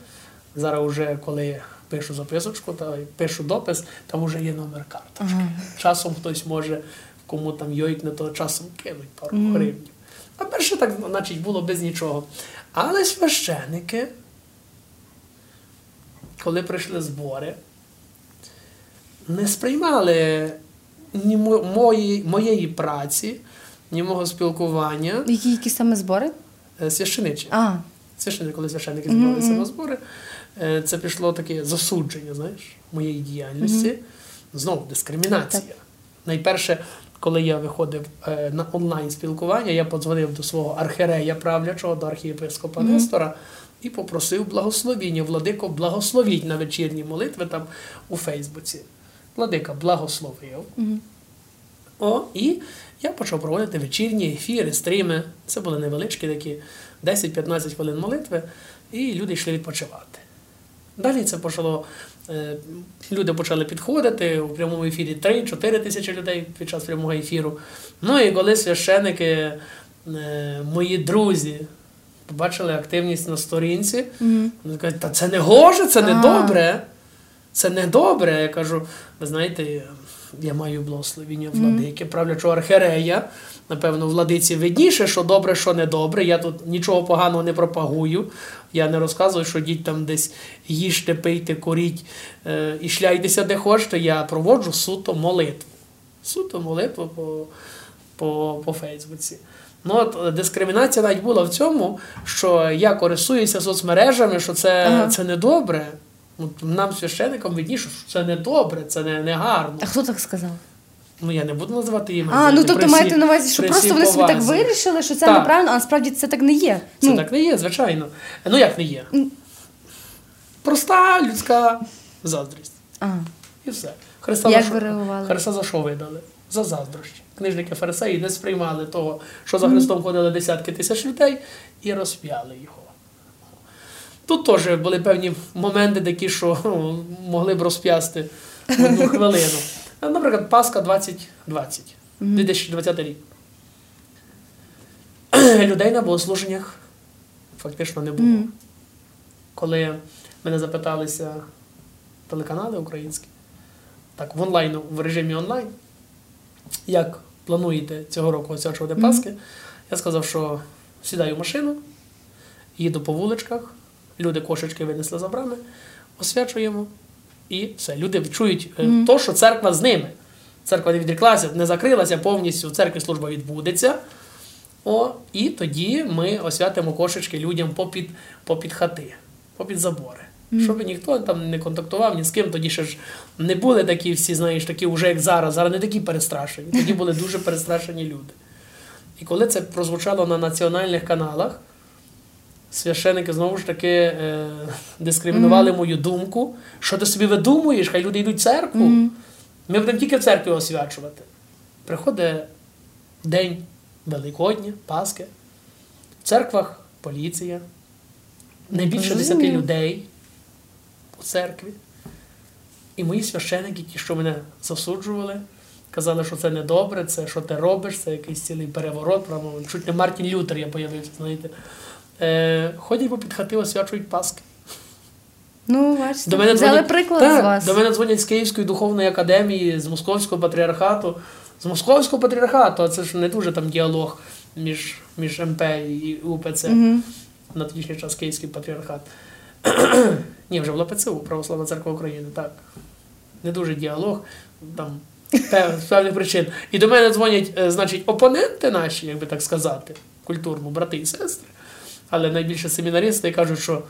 Зараз, вже, коли пишу записочку та пишу допис, там вже є номер карточки. Ага. Часом хтось може, кому там йойк не то часом кинуть пару гривень. А перше так, значить, було без нічого. Але священики, коли прийшли збори, не сприймали ні мо- мої, моєї праці, ні мого спілкування Які, які саме збори? е, священичі. А, Священики, коли священики збиралися на збори, е, це пішло таке засудження, знаєш, моєї діяльності. Знову дискримінація. Найперше, коли я виходив е, на онлайн спілкування, я подзвонив до свого архірея правлячого, до архієпископа Нестора, і попросив благословіння. Владико, благословіть на вечірні молитви там у Фейсбуці. Владика благословив. О, і я почав проводити вечірні ефіри, стріми. Це були невеличкі такі 10-15 хвилин молитви, і люди йшли відпочивати. Далі це почало. е, Люди почали підходити у прямому ефірі 3-4 тисячі людей під час прямого ефіру. Ну і коли священики, е, мої друзі, побачили активність на сторінці, вони кажуть, та це не гоже, це не добре. Це не добре. Я кажу, ви знаєте, я маю благословіння владики, правлячого архерея. Напевно, владиці видніше, що добре, що не добре. Я тут нічого поганого не пропагую. Я не розказую, що діть там десь їжте, пийте, коріть е, і шляйтеся де хочете. Я проводжу суто молитву. Суто молитву по, по, по Фейсбуці. Ну, от е, дискримінація навіть була в цьому, що я користуюся соцмережами, що це, Ага. це не добре. От Нам, священникам, видніше, що це не добре, це не, не гарно. а хто так сказав? Ну я не буду називати ім'я. А, ну тобто маєте на увазі, що просто вони собі так вирішили, що це Так. неправильно, а насправді це так не є. Це ну, так не є, звичайно. Ну як не є? Проста людська заздрість. А, І все. Христа Як за ви реагували? Христа за що видали? За заздрощі. Книжники фарисеї не сприймали того, що за Христом ходили десятки тисяч людей, і розп'яли його. Тут теж були певні моменти такі, що ну, могли б розп'ясти одну хвилину. Наприклад, Пасха 2020, 2020 рік. Людей на богослуженнях фактично не було. Коли Мене запиталися телеканали українські, так, в онлайн, в режимі онлайн, як плануєте цього року освячувати Пасхи. Я сказав, що сідаю в машину, їду по вуличках, люди кошечки винесли за брами, освячуємо, і все. Люди відчують е, Мгм. то, що церква з ними. Церква не відріклася, не закрилася повністю, в церкві служба відбудеться. О, і тоді ми освятимо кошечки людям попід, попід хати, попід забори. Мгм. Щоб ніхто там не контактував ні з ким, тоді ще ж не були такі всі, знаєш, такі вже як зараз. Зараз не такі перестрашені. Тоді були дуже перестрашені люди. І коли це прозвучало на національних каналах, священики знову ж таки е, дискримінували мою думку. Що ти собі видумуєш? Хай люди йдуть в церкву. Мгм. Ми будемо тільки в церкві освячувати. Приходить день Великодня, Пасхи. В церквах поліція. Не більше десяти людей у церкві. І мої священики, ті, що мене засуджували, казали, що це недобре, це що ти робиш, це якийсь цілий переворот. Прямо чуть не Мартін Лютер я появився, знаєте. Е, ходять попід хати, освячують Пасхи. Ну, бачите, До мене взяли дзвонять, приклад Так, з вас. До мене дзвонять з Київської духовної академії, з Московського патріархату. З Московського патріархату, а це ж не дуже там діалог між, між МП і УПЦ Мгм. на тодішній час Київський патріархат. Ні, вже була ПЦУ, Православна Церква України, так. Не дуже діалог, там з певних причин. І до мене дзвонять, е, значить, опоненти наші, як би так сказати, культурно, брати і сестри, але найбільше семінаристи кажуть, що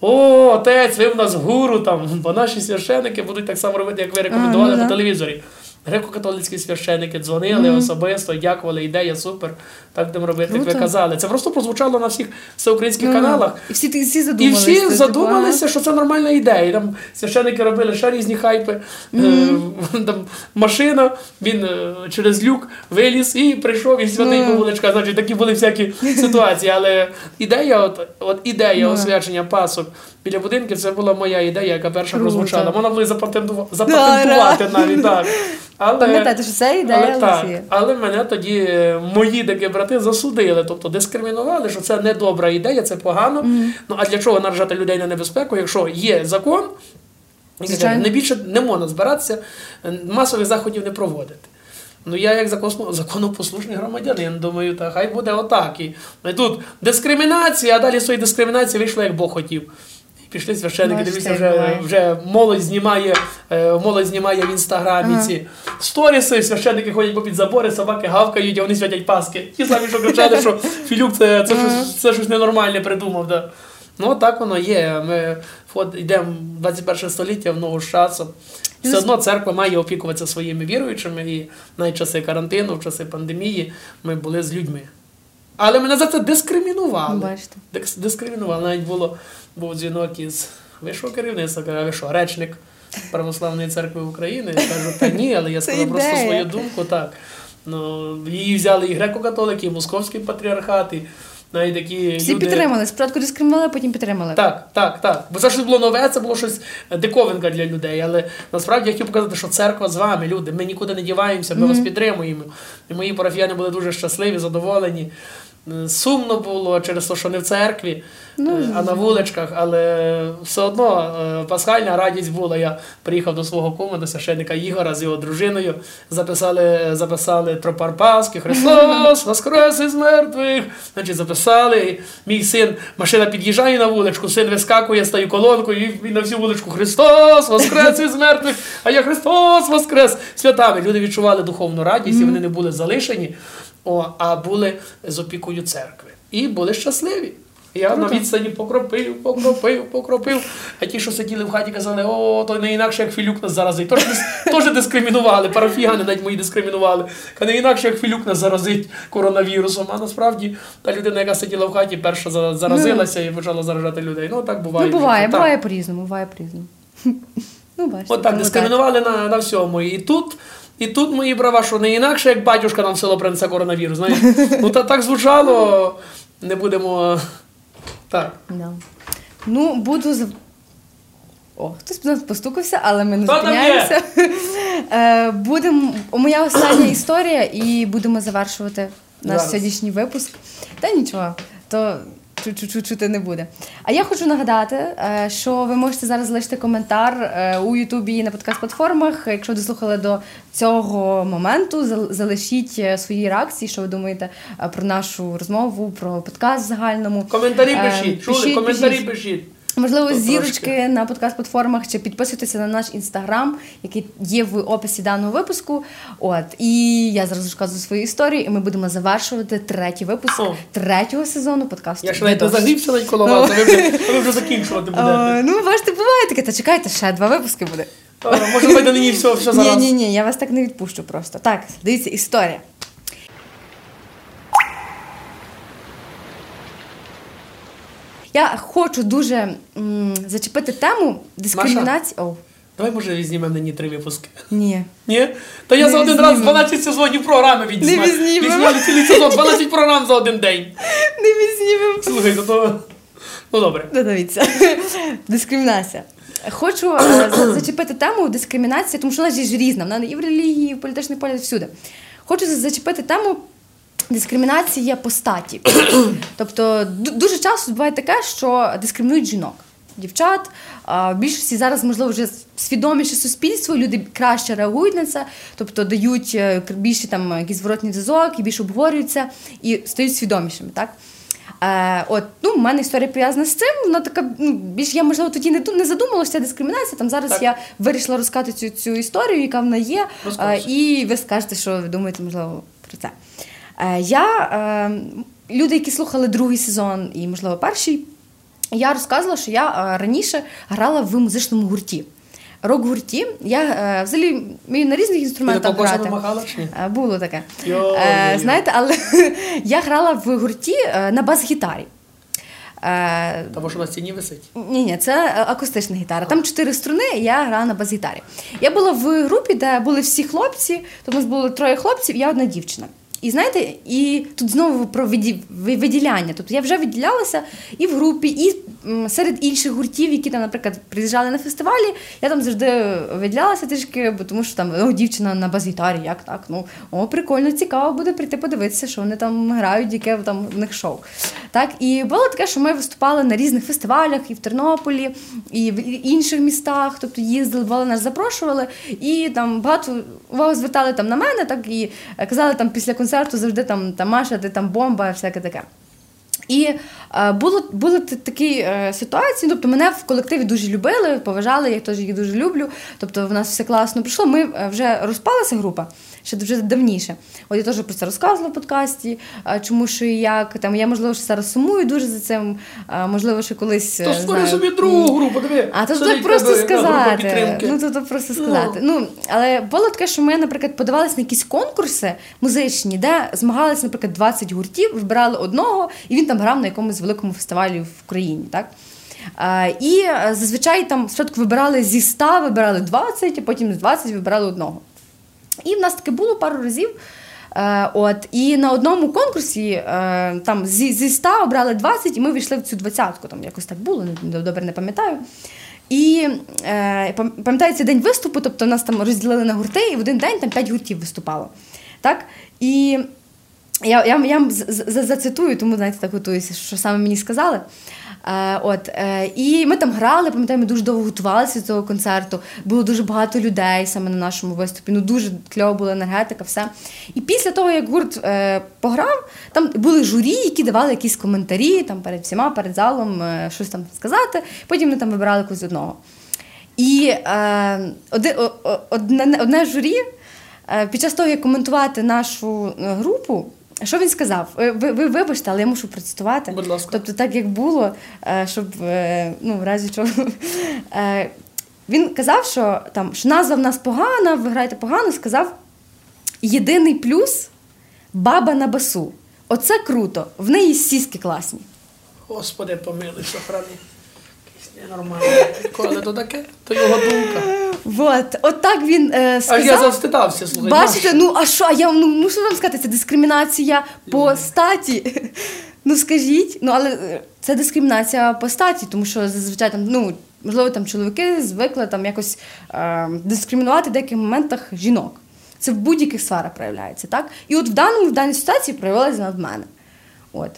о, отець, ви в нас гуру, там, бо наші священики будуть так само робити, як ви рекомендували ну по да. телевізорі. Греко-католицькі священики дзвонили Мгм. особисто, дякували, ідея супер, так будемо робити, як ви казали. Це просто прозвучало на всіх всеукраїнських Ну, каналах. І всі, всі І задумалися. всі типу, задумалися, що це нормальна ідея. І там священики робили ще різні хайпи. Е, там машина, він е, через люк виліз і прийшов, і святий по вуличках. Значить, такі були всякі ситуації. Але ідея, от, от ідея Ну. освячення пасок біля будинків, це була моя ідея, яка перша Круто. прозвучала. Можна було запатентувати, запатентувати навіть так. Але, Пам'ятайте, що це ідея але, так, але мене тоді е, мої такі брати засудили, тобто дискримінували, що це не добра ідея, це погано. Ну а для чого наражати людей на небезпеку, якщо є закон, Звичайно. не більше не можна збиратися, масових заходів не проводити. Ну я як законопослушний громадянин, думаю, та хай буде отак. І тут дискримінація, а далі з цієї дискримінації вийшло, як Бог хотів. Пішли священники, дивіться, вже, вже молодь знімає, е, молодь знімає в інстаграмі Ага. ці сторіси, священники ходять попід забори, собаки гавкають, а вони святять паски. Ті самі, що кричали, що Філюк це, це, щось, це щось ненормальне придумав. Да. Ну, так воно є. Ми йдемо в 21 століття в ногу з часом. Все одно церква має опікуватися своїми віруючими, і навіть часи карантину, в часи пандемії ми були з людьми. Але мене за це дискримінували. Бачите. Дис- Дискримінували. Навіть було, був дзвінок із вищого керівництва, каже, ви що, речник Православної церкви України? Я кажу, та ні, але я сказав просто ідея. свою думку, так. Ну, її взяли і греко-католики, і московський патріархат, і навіть такі Всі люди. підтримали. Спочатку дискримінували, потім підтримали. Так, так, так. Бо це щось було нове, це було щось е, диковинка для людей. Але насправді я хотів показати, що церква з вами, люди. Ми нікуди не діваємося, ми вас підтримуємо. І мої парафіяни були дуже щасливі, задоволені. Е, Сумно було через те, що не в церкві, Ну, е, а на вуличках, але все одно е, пасхальна радість була. Я приїхав до свого кума, до священника Ігора з його дружиною. Записали, записали тропар Пасхи, Христос, Воскрес із мертвих. Значить, записали. І Мій син, машина під'їжджає на вуличку, син вискакує, стає колонкою, і на всю вуличку Христос, Воскрес із мертвих, а я Христос Воскрес святами. Люди відчували духовну радість, і вони не були залишені, о, а були з опікою церкви. І були щасливі. Я на відстані покропив, покропив, покропив. А ті, що сиділи в хаті, казали, о, то не інакше, як Філюк нас заразить. Тож Теж дискримінували, парафіяни навіть мої дискримінували. Ка не інакше, як Філюк нас заразить коронавірусом. А насправді та людина, яка сиділа в хаті, перша за- заразилася і почала заражати людей. Ну так буває. Ну, буває, Так. буває по-різному, буває по-різному. Ну, бачите. От так дискримінували на, на всьому. І тут, і тут мої права, що не інакше, як батюшка нам село принесе коронавірус. Знаєш? Ну та так звучало, не будемо. Так. Да. Ну, буду з. О, хтось до нас постукався, але ми не зупиняємося. Е, Будемо. Моя остання історія, і будемо завершувати наш Зараз. сьогоднішній випуск. Та нічого, то чути не буде. А я хочу нагадати, е, що ви можете зараз залишити коментар е, у Ютубі і на подкаст-платформах. Якщо дослухали до цього моменту, залишіть е, свої реакції, що ви думаєте про нашу розмову, про подкаст в загальному. Коментарі пишіть, чули? пишіть, Коментарі пишіть. пишіть. Можливо, зірочки на подкаст-платформах чи підписуйтеся на наш інстаграм, який є в описі даного випуску. От і я зараз розказую свою історію, і ми будемо завершувати третій випуск О. третього сезону подкасту. Я ще навіть «Дощ». навіть коло вас, ви вже, ви вже закінчувати будете. О, ну, бачите, буває таке, та чекайте, ще два випуски буде. Може, ви до нині все, все Ні, ні, ні, я вас так не відпущу просто. Так, дивіться, історія. Я хочу дуже м, зачепити тему дискримінації. О, Давай, може, візьмемо нині три випуски. ні. Ні? Та я Не за один візьмемо. раз 12 сезонів програми відзнімаю. Не візьмемо. Відзняли цілий сезон, 12 програм за один день. Не візьмемо. Слухай, то то... Ну добре. Ну, дивіться. Дискримінація. Хочу е, за- зачепити тему дискримінації, тому що вона ж різна. Вона і в релігії, і в політичній полі, всюди. Хочу за- зачепити тему дискримінація по статі. тобто дуже часто буває таке, що дискримінують жінок. Дівчат, в більшості зараз, можливо, вже свідоміше суспільство, люди краще реагують на це, тобто дають е, більше там якийсь зворотний зв'язок і більше обговорюються і стають свідомішими. Так? Е, от, ну, в мене історія пов'язана з цим. Вона така, ну, більш я, можливо, тоді не, не задумалася, дискримінація. Там зараз Так. я вирішила розказати цю, цю історію, яка вона є. Е, і ви скажете, що ви думаєте, можливо, про це. Е, я, е, люди, які слухали другий сезон і, можливо, перший, я розказувала, що я е, раніше грала в музичному гурті. Рок-гурті. Я взагалі вмію на різних інструментах такого грати. махала чи? Було таке. Йо-йо-йо. Е, знаєте, але я грала в гурті на бас-гітарі. Тому що на стіні висить. ні, ні, це акустична гітара. Там чотири струни, і я грала на бас-гітарі. Я була в групі, де були всі хлопці, то в нас було троє хлопців, я одна дівчина. І знаєте, і тут знову про виділяння. Тобто я вже виділялася і в групі, і серед інших гуртів, які там, наприклад, приїжджали на фестивалі. Я там завжди виділялася трішки, бо тому що там о, дівчина на бас-гітарі, як так? Ну о, прикольно, цікаво буде прийти подивитися, що вони там грають, яке там в них шоу. Так, і було таке, що ми виступали на різних фестивалях і в Тернополі, і в інших містах. Тобто їздили, бували, нас запрошували, і там багато увагу звертали там на мене, так і е, казали там після концерту завжди там, Тамаша, ти там бомба, всяке таке. І е, було, були такі е, ситуації. Тобто мене в колективі дуже любили, поважали, я теж їх дуже люблю. Тобто в нас все класно пройшло. Ми е, вже розпалася група ще вже давніше. От я теж про це розказувала в подкасті, е, чому що і як. Там я можливо ще зараз сумую дуже за цим. е, можливо, ще колись е, То створюй знаю, собі другу групу, диви. а то Сидить просто сказати. Ну то, то просто сказати. Ну але було таке, що ми, наприклад, подавалися на якісь конкурси музичні, де змагалися, наприклад, 20 гуртів, вибирали одного, і він там грав на якомусь великому фестивалі в країні. Так? А, і е, зазвичай там спочатку вибирали зі 100, вибирали 20, а потім з 20 вибирали одного. І в нас таке було пару разів. Е, от, і на одному конкурсі е, там зі, зі 100 обрали 20, і ми війшли в цю двадцятку. Там якось так було, добре не пам'ятаю. І е, пам- пам'ятаю день виступу, тобто нас там розділили на гурти, і в один день там 5 гуртів виступало. Так? І я, я, я зацитую, тому знаєте, так готуюся, що саме мені сказали. Е, от, е, і ми там грали, пам'ятаю, ми дуже довго готувалися до цього концерту. Було дуже багато людей саме на нашому виступі. Ну дуже кльова була енергетика, все. І після того, як гурт е, пограв, там були журі, які давали якісь коментарі там перед всіма, перед залом, е, щось там сказати. Потім ми там вибирали когось одного. І е, оди, одне, одне журі е, під час того, як коментувати нашу е, групу, що він сказав? Е, Ви, ви вибачте, але я мушу процитувати. Будь ласка. Тобто, так як було, е, щоб е, ну, в разі чого. Він казав, що там що назва в нас погана, ви граєте погано, сказав єдиний плюс баба на басу. Оце круто. В неї сіськи класні. Господи, помилуй, сохрани. Ненормальний. Коли то таке, то його думка. Вот, от так він е, сказав. я завстидався, слухай. Бачите, ну а що? А я ну мушу вам сказати, це дискримінація по статі. Ну скажіть, ну але е, це дискримінація по статі, тому що зазвичай там, ну можливо, там чоловіки звикли там якось е, дискримінувати в деяких моментах жінок. Це в будь-яких сферах проявляється, так? І от в даному в даній ситуації проявилася над мене. От.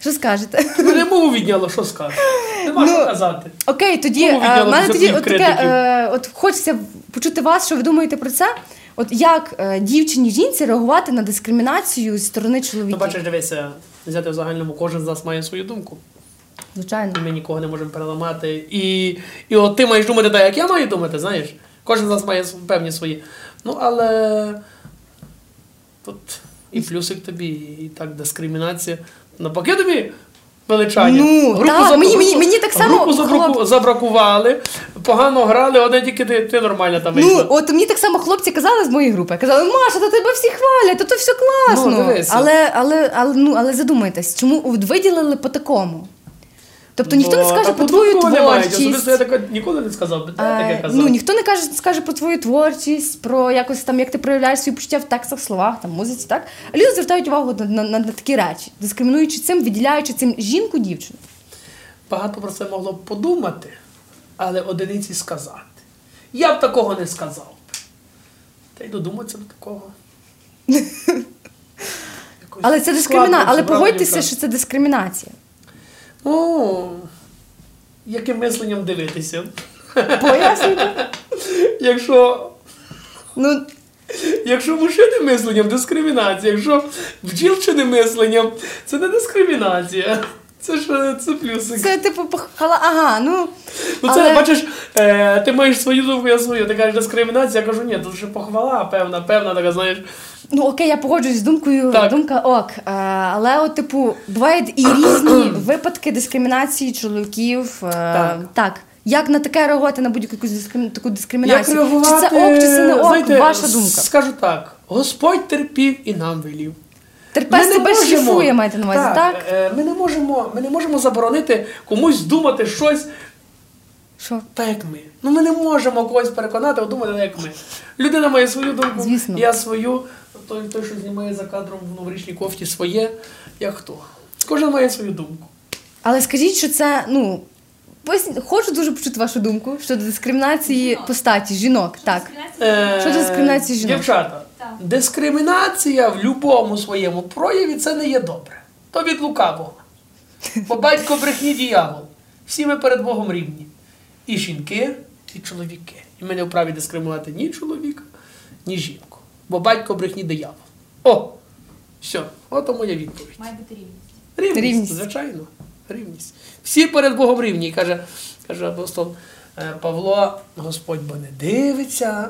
Що скажете? Мене мову відняло, що скажеш. Нема Ну, що казати. Окей, тоді Кому е, мене тоді от таке, е, от хочеться почути вас, що ви думаєте про це. От як е, дівчині жінці реагувати на дискримінацію зі сторони Ну, чоловіків? бачиш, дивися, взяти в загальному, кожен з нас має свою думку. Звичайно. Ми нікого не можемо переламати. І, і от ти маєш думати так, як я маю думати, знаєш. Кожен з нас має певні свої. Ну, але тут і плюсик тобі, і так дискримінація. Навпаки тобі величання. Ну, так, мені- мені- мені так само Групу хлоп- забракували, погано грали, одне тільки ти, ти нормально там вийшла. Ну, от мені так само хлопці казали з моєї групи. Казали, Маша, то тебе всі хвалять, то то все класно. Ну, дивися. але, але, але, ну, але задумайтесь, чому виділили по такому? Тобто ніхто не скаже про твою творчість. Особисто я таке ніколи не сказав, таке Е, казав. Ну ніхто не каже, скаже про твою творчість, про якось там, як ти проявляєш свої почуття в текстах, словах, там музиці, так? А люди звертають увагу на, на, на, на такі речі, дискримінуючи цим, виділяючи цим жінку, дівчину. Багато про це могло б подумати, але одиниці сказати. Я б такого не сказав. Та й додуматися до такого. Але це дискримінація. Але погодьтеся, що це дискримінація. Ну, яким мисленням дивитися? Пояснюйте. Якщо, Ну, якщо мужчини мисленням дискримінація, якщо бджілчини мисленням, це не дискримінація. Це ж е, це плюсик. це типу похала. Ага, ну. Ну, це але- бачиш, е, ти маєш свою думку, я свою. Ти кажеш дискримінація, я кажу, ні, тут ще похвала, певна, певна, така, знаєш. Ну окей, я погоджуюсь з думкою, Так. думка ок. Е, але, от, типу, бувають і різні випадки дискримінації чоловіків. Е, Так. так. Як на таке реагувати на будь-яку дискрим- таку Як дискримінацію? реагувати, Чи це ок, чи це не ок? знаєте, Ваша думка. Скажу так: Господь терпів і нам велів. Терпець себе шліфує, маєте на увазі, так? е, Ми не можемо, ми не можемо заборонити комусь думати щось Що? так, як ми. Ну ми не можемо когось переконати, думати так, як ми. Людина має свою думку, Звісно. я свою, той, той, що знімає за кадром в новорічній кофті своє, я хто. Кожен має свою думку. Але скажіть, що це, ну. Хочу дуже почути вашу думку щодо дискримінації Жінок. постаті, жінок. Так. Е, Що це дискримінація жінок? Дівчата, Так. Дискримінація в будь-якому своєму прояві це не є добре. То від лукавого. Бо батько брехні діявол. Всі ми перед Богом рівні. І жінки, і чоловіки. І ми не вправі дискримінувати ні чоловіка, ні жінку. Бо батько брехні диявол. О! Все, ото моя відповідь. Має бути рівність. Рівність, Рівність. звичайно. Рівність. Всі перед Богом рівні. Каже, каже апостол е, Павло, Господь бо не дивиться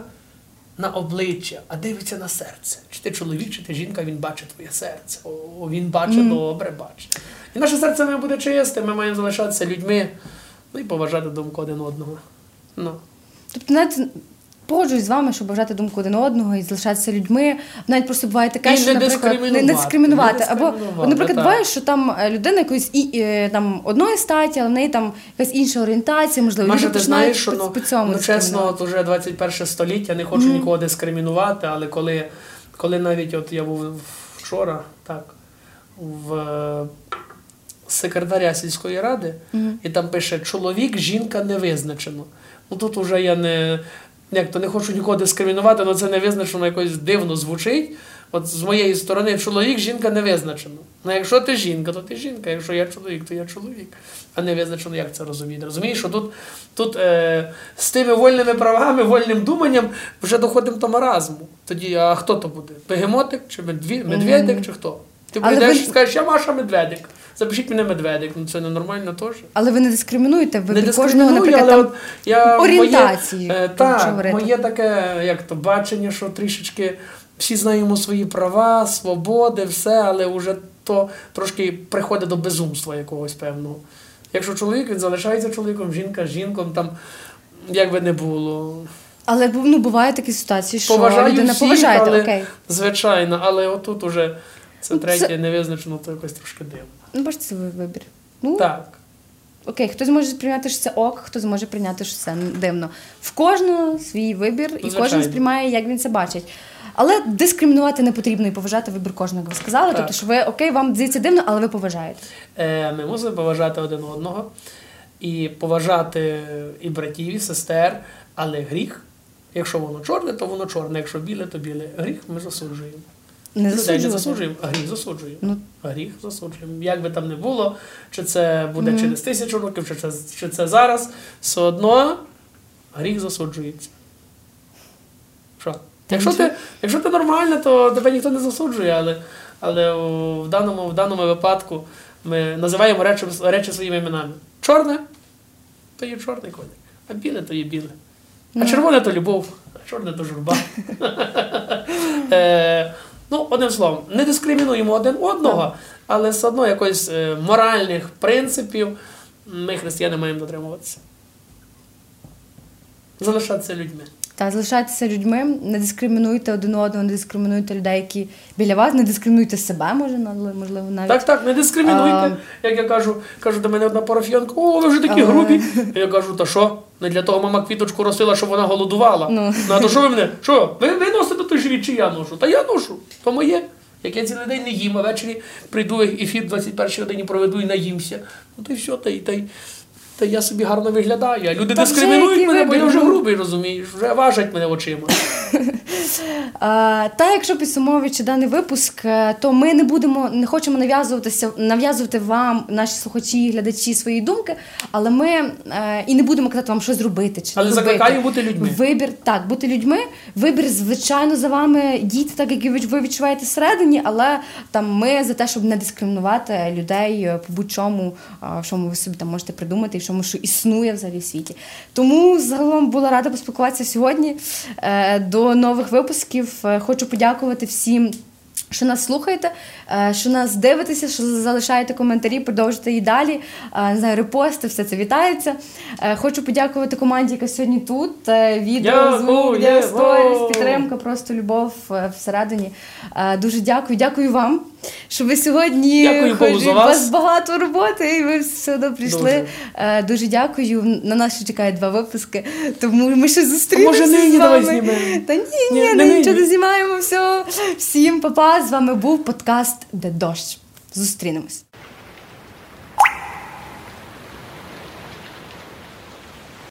на обличчя, а дивиться на серце. Чи ти чоловік, чи ти жінка, він бачить твоє серце. О, він бачить, добре бачить. І наше серце має бути чисте, ми маємо залишатися людьми, ну і поважати думку один одного. Ну. Тобто, навіть погоджуюсь з вами, що бажати думку один одного і залишатися людьми. Навіть просто буває таке, І що, не наприклад, не, не дискримінувати, дискримінувати. не Або, наприклад, так. буває, що там е, людина якоїсь і, там, одної статі, але в неї там якась інша орієнтація, можливо, Маша, ти знаєш, що по, ну, цьому ну чесно, дискримінувати. от уже 21 століття, не хочу нікого дискримінувати, але коли, коли навіть от я був вчора, так, в е, секретаря сільської ради, і там пише чоловік, жінка не визначено. Ну тут уже я не. Як то не хочу нікого дискримінувати, але це не визначено якось дивно звучить. От з моєї сторони чоловік, жінка не визначено. Ну якщо ти жінка, то ти жінка. Якщо я чоловік, то я чоловік. А не визначено, як це розуміти. Розумієш, що тут, тут е, з тими вольними правами, вольним думанням вже доходимо до маразму. Тоді, а хто то буде? Бегемотик чи медведик, чи хто? Ти Але прийдеш ви- і скажеш, я Маша медведик. Запишіть мене медведик. Ну це ненормально теж. Але ви не дискримінуєте, ви Не кожного, наприклад, але там, я орієнтації, Моє, е, так, моє таке, як то бачення, що трішечки всі знаємо свої права, свободи, все, але вже то трошки приходить до безумства якогось певного. Якщо чоловік, він залишається чоловіком, жінка жінком, там як би не було. але ну, буває такі ситуації, що Поважаю людина всіх, поважаєте, але, окей. звичайно, але отут уже це це- третє не визначено, то якось трошки дивно. Ну, бачите, це вибір. Ну, Так. Окей, хтось може прийняти, що це ок, хтось може прийняти, що це дивно. В кожного свій вибір, і кожен сприймає, як він це бачить. Але дискримінувати не потрібно і поважати вибір кожного, як ви сказали. Так. Тобто, що ви окей, вам здається дивно, але ви поважаєте. Е, Ми мусимо поважати один одного і поважати і братів, і сестер, але гріх, якщо воно чорне, то воно чорне, якщо біле, то біле. Гріх ми засуджуємо. Не Людей не засуджуємо, а гріх засуджуємо. Ну. Гріх засуджуємо. Як би там не було, чи це буде Мгм. через тисячу років, чи це, чи це зараз, все одно гріх засуджується. Що? Якщо ти, якщо ти нормальна, то тебе ніхто не засуджує, але, але в, даному, в даному випадку ми називаємо речі, речі своїми іменами. Чорне то є чорний коник, а біле то є біле. А Ну. червоне то любов, а чорне то журба. Ну, одним словом, не дискримінуємо один одного, але все одно якось е, моральних принципів ми, християни, маємо дотримуватися. Залишатися людьми. Та залишайтеся людьми, не дискримінуйте один одного, не дискримінуйте людей, які біля вас, не дискримінуйте себе, може, можливо, навіть. Так, так, не дискримінуйте. А. Як я кажу, кажу до мене одна парафіянка, о, ви вже такі Ага. грубі. Я кажу, та що? Не для того мама квіточку ростила, щоб вона голодувала. Ну. а то що ви мене? Що? Ви, ви носите чи я ношу? Та я ношу, то моє. Як я цілий день не їм, а ввечері прийду ефір в 21 годині проведу і наїмся. Ну то й все, та й та й. Та я собі гарно виглядаю. А люди дискримінують мене, бо я вже грубий, розумієш, вже важать мене очима. Та якщо підсумовуючи даний випуск, е, то ми не будемо, не хочемо нав'язуватися, нав'язувати вам, наші слухачі, глядачі свої думки, але ми е, і не будемо казати вам, що зробити. Чи Але закликаю бути людьми. Вибір так, бути людьми. Вибір, звичайно, за вами дійте так, як ви- відчуваєте всередині, але там ми за те, щоб не дискримінувати людей е, по будь-чому, в чому ви собі там можете придумати, і чому що існує взагалі в світі. Тому загалом була рада поспілкуватися сьогодні. Е, До нових випусків Е, хочу подякувати всім. Що нас слухаєте, що нас дивитеся, що залишаєте коментарі, продовжуйте і далі. Е, Не знаю, репости, все це вітається. Е, Хочу подякувати команді, яка сьогодні тут. Е, Відео, звук, сторіс, підтримка, просто любов е, всередині. Е, Дуже дякую, дякую вам, що ви сьогодні Дякую хоч за і у вас. багато роботи, і ви все одно прийшли. Дуже. Е, Дуже дякую. На нас ще чекають два випуски, тому ми ще зустрінемося. може, нині з давай знімемо? Та ні, Ні, ні, ми нічого не знімаємо. Все. Всім па-па. З вами був подкаст подкаст Да е дощ. Зустрінемось!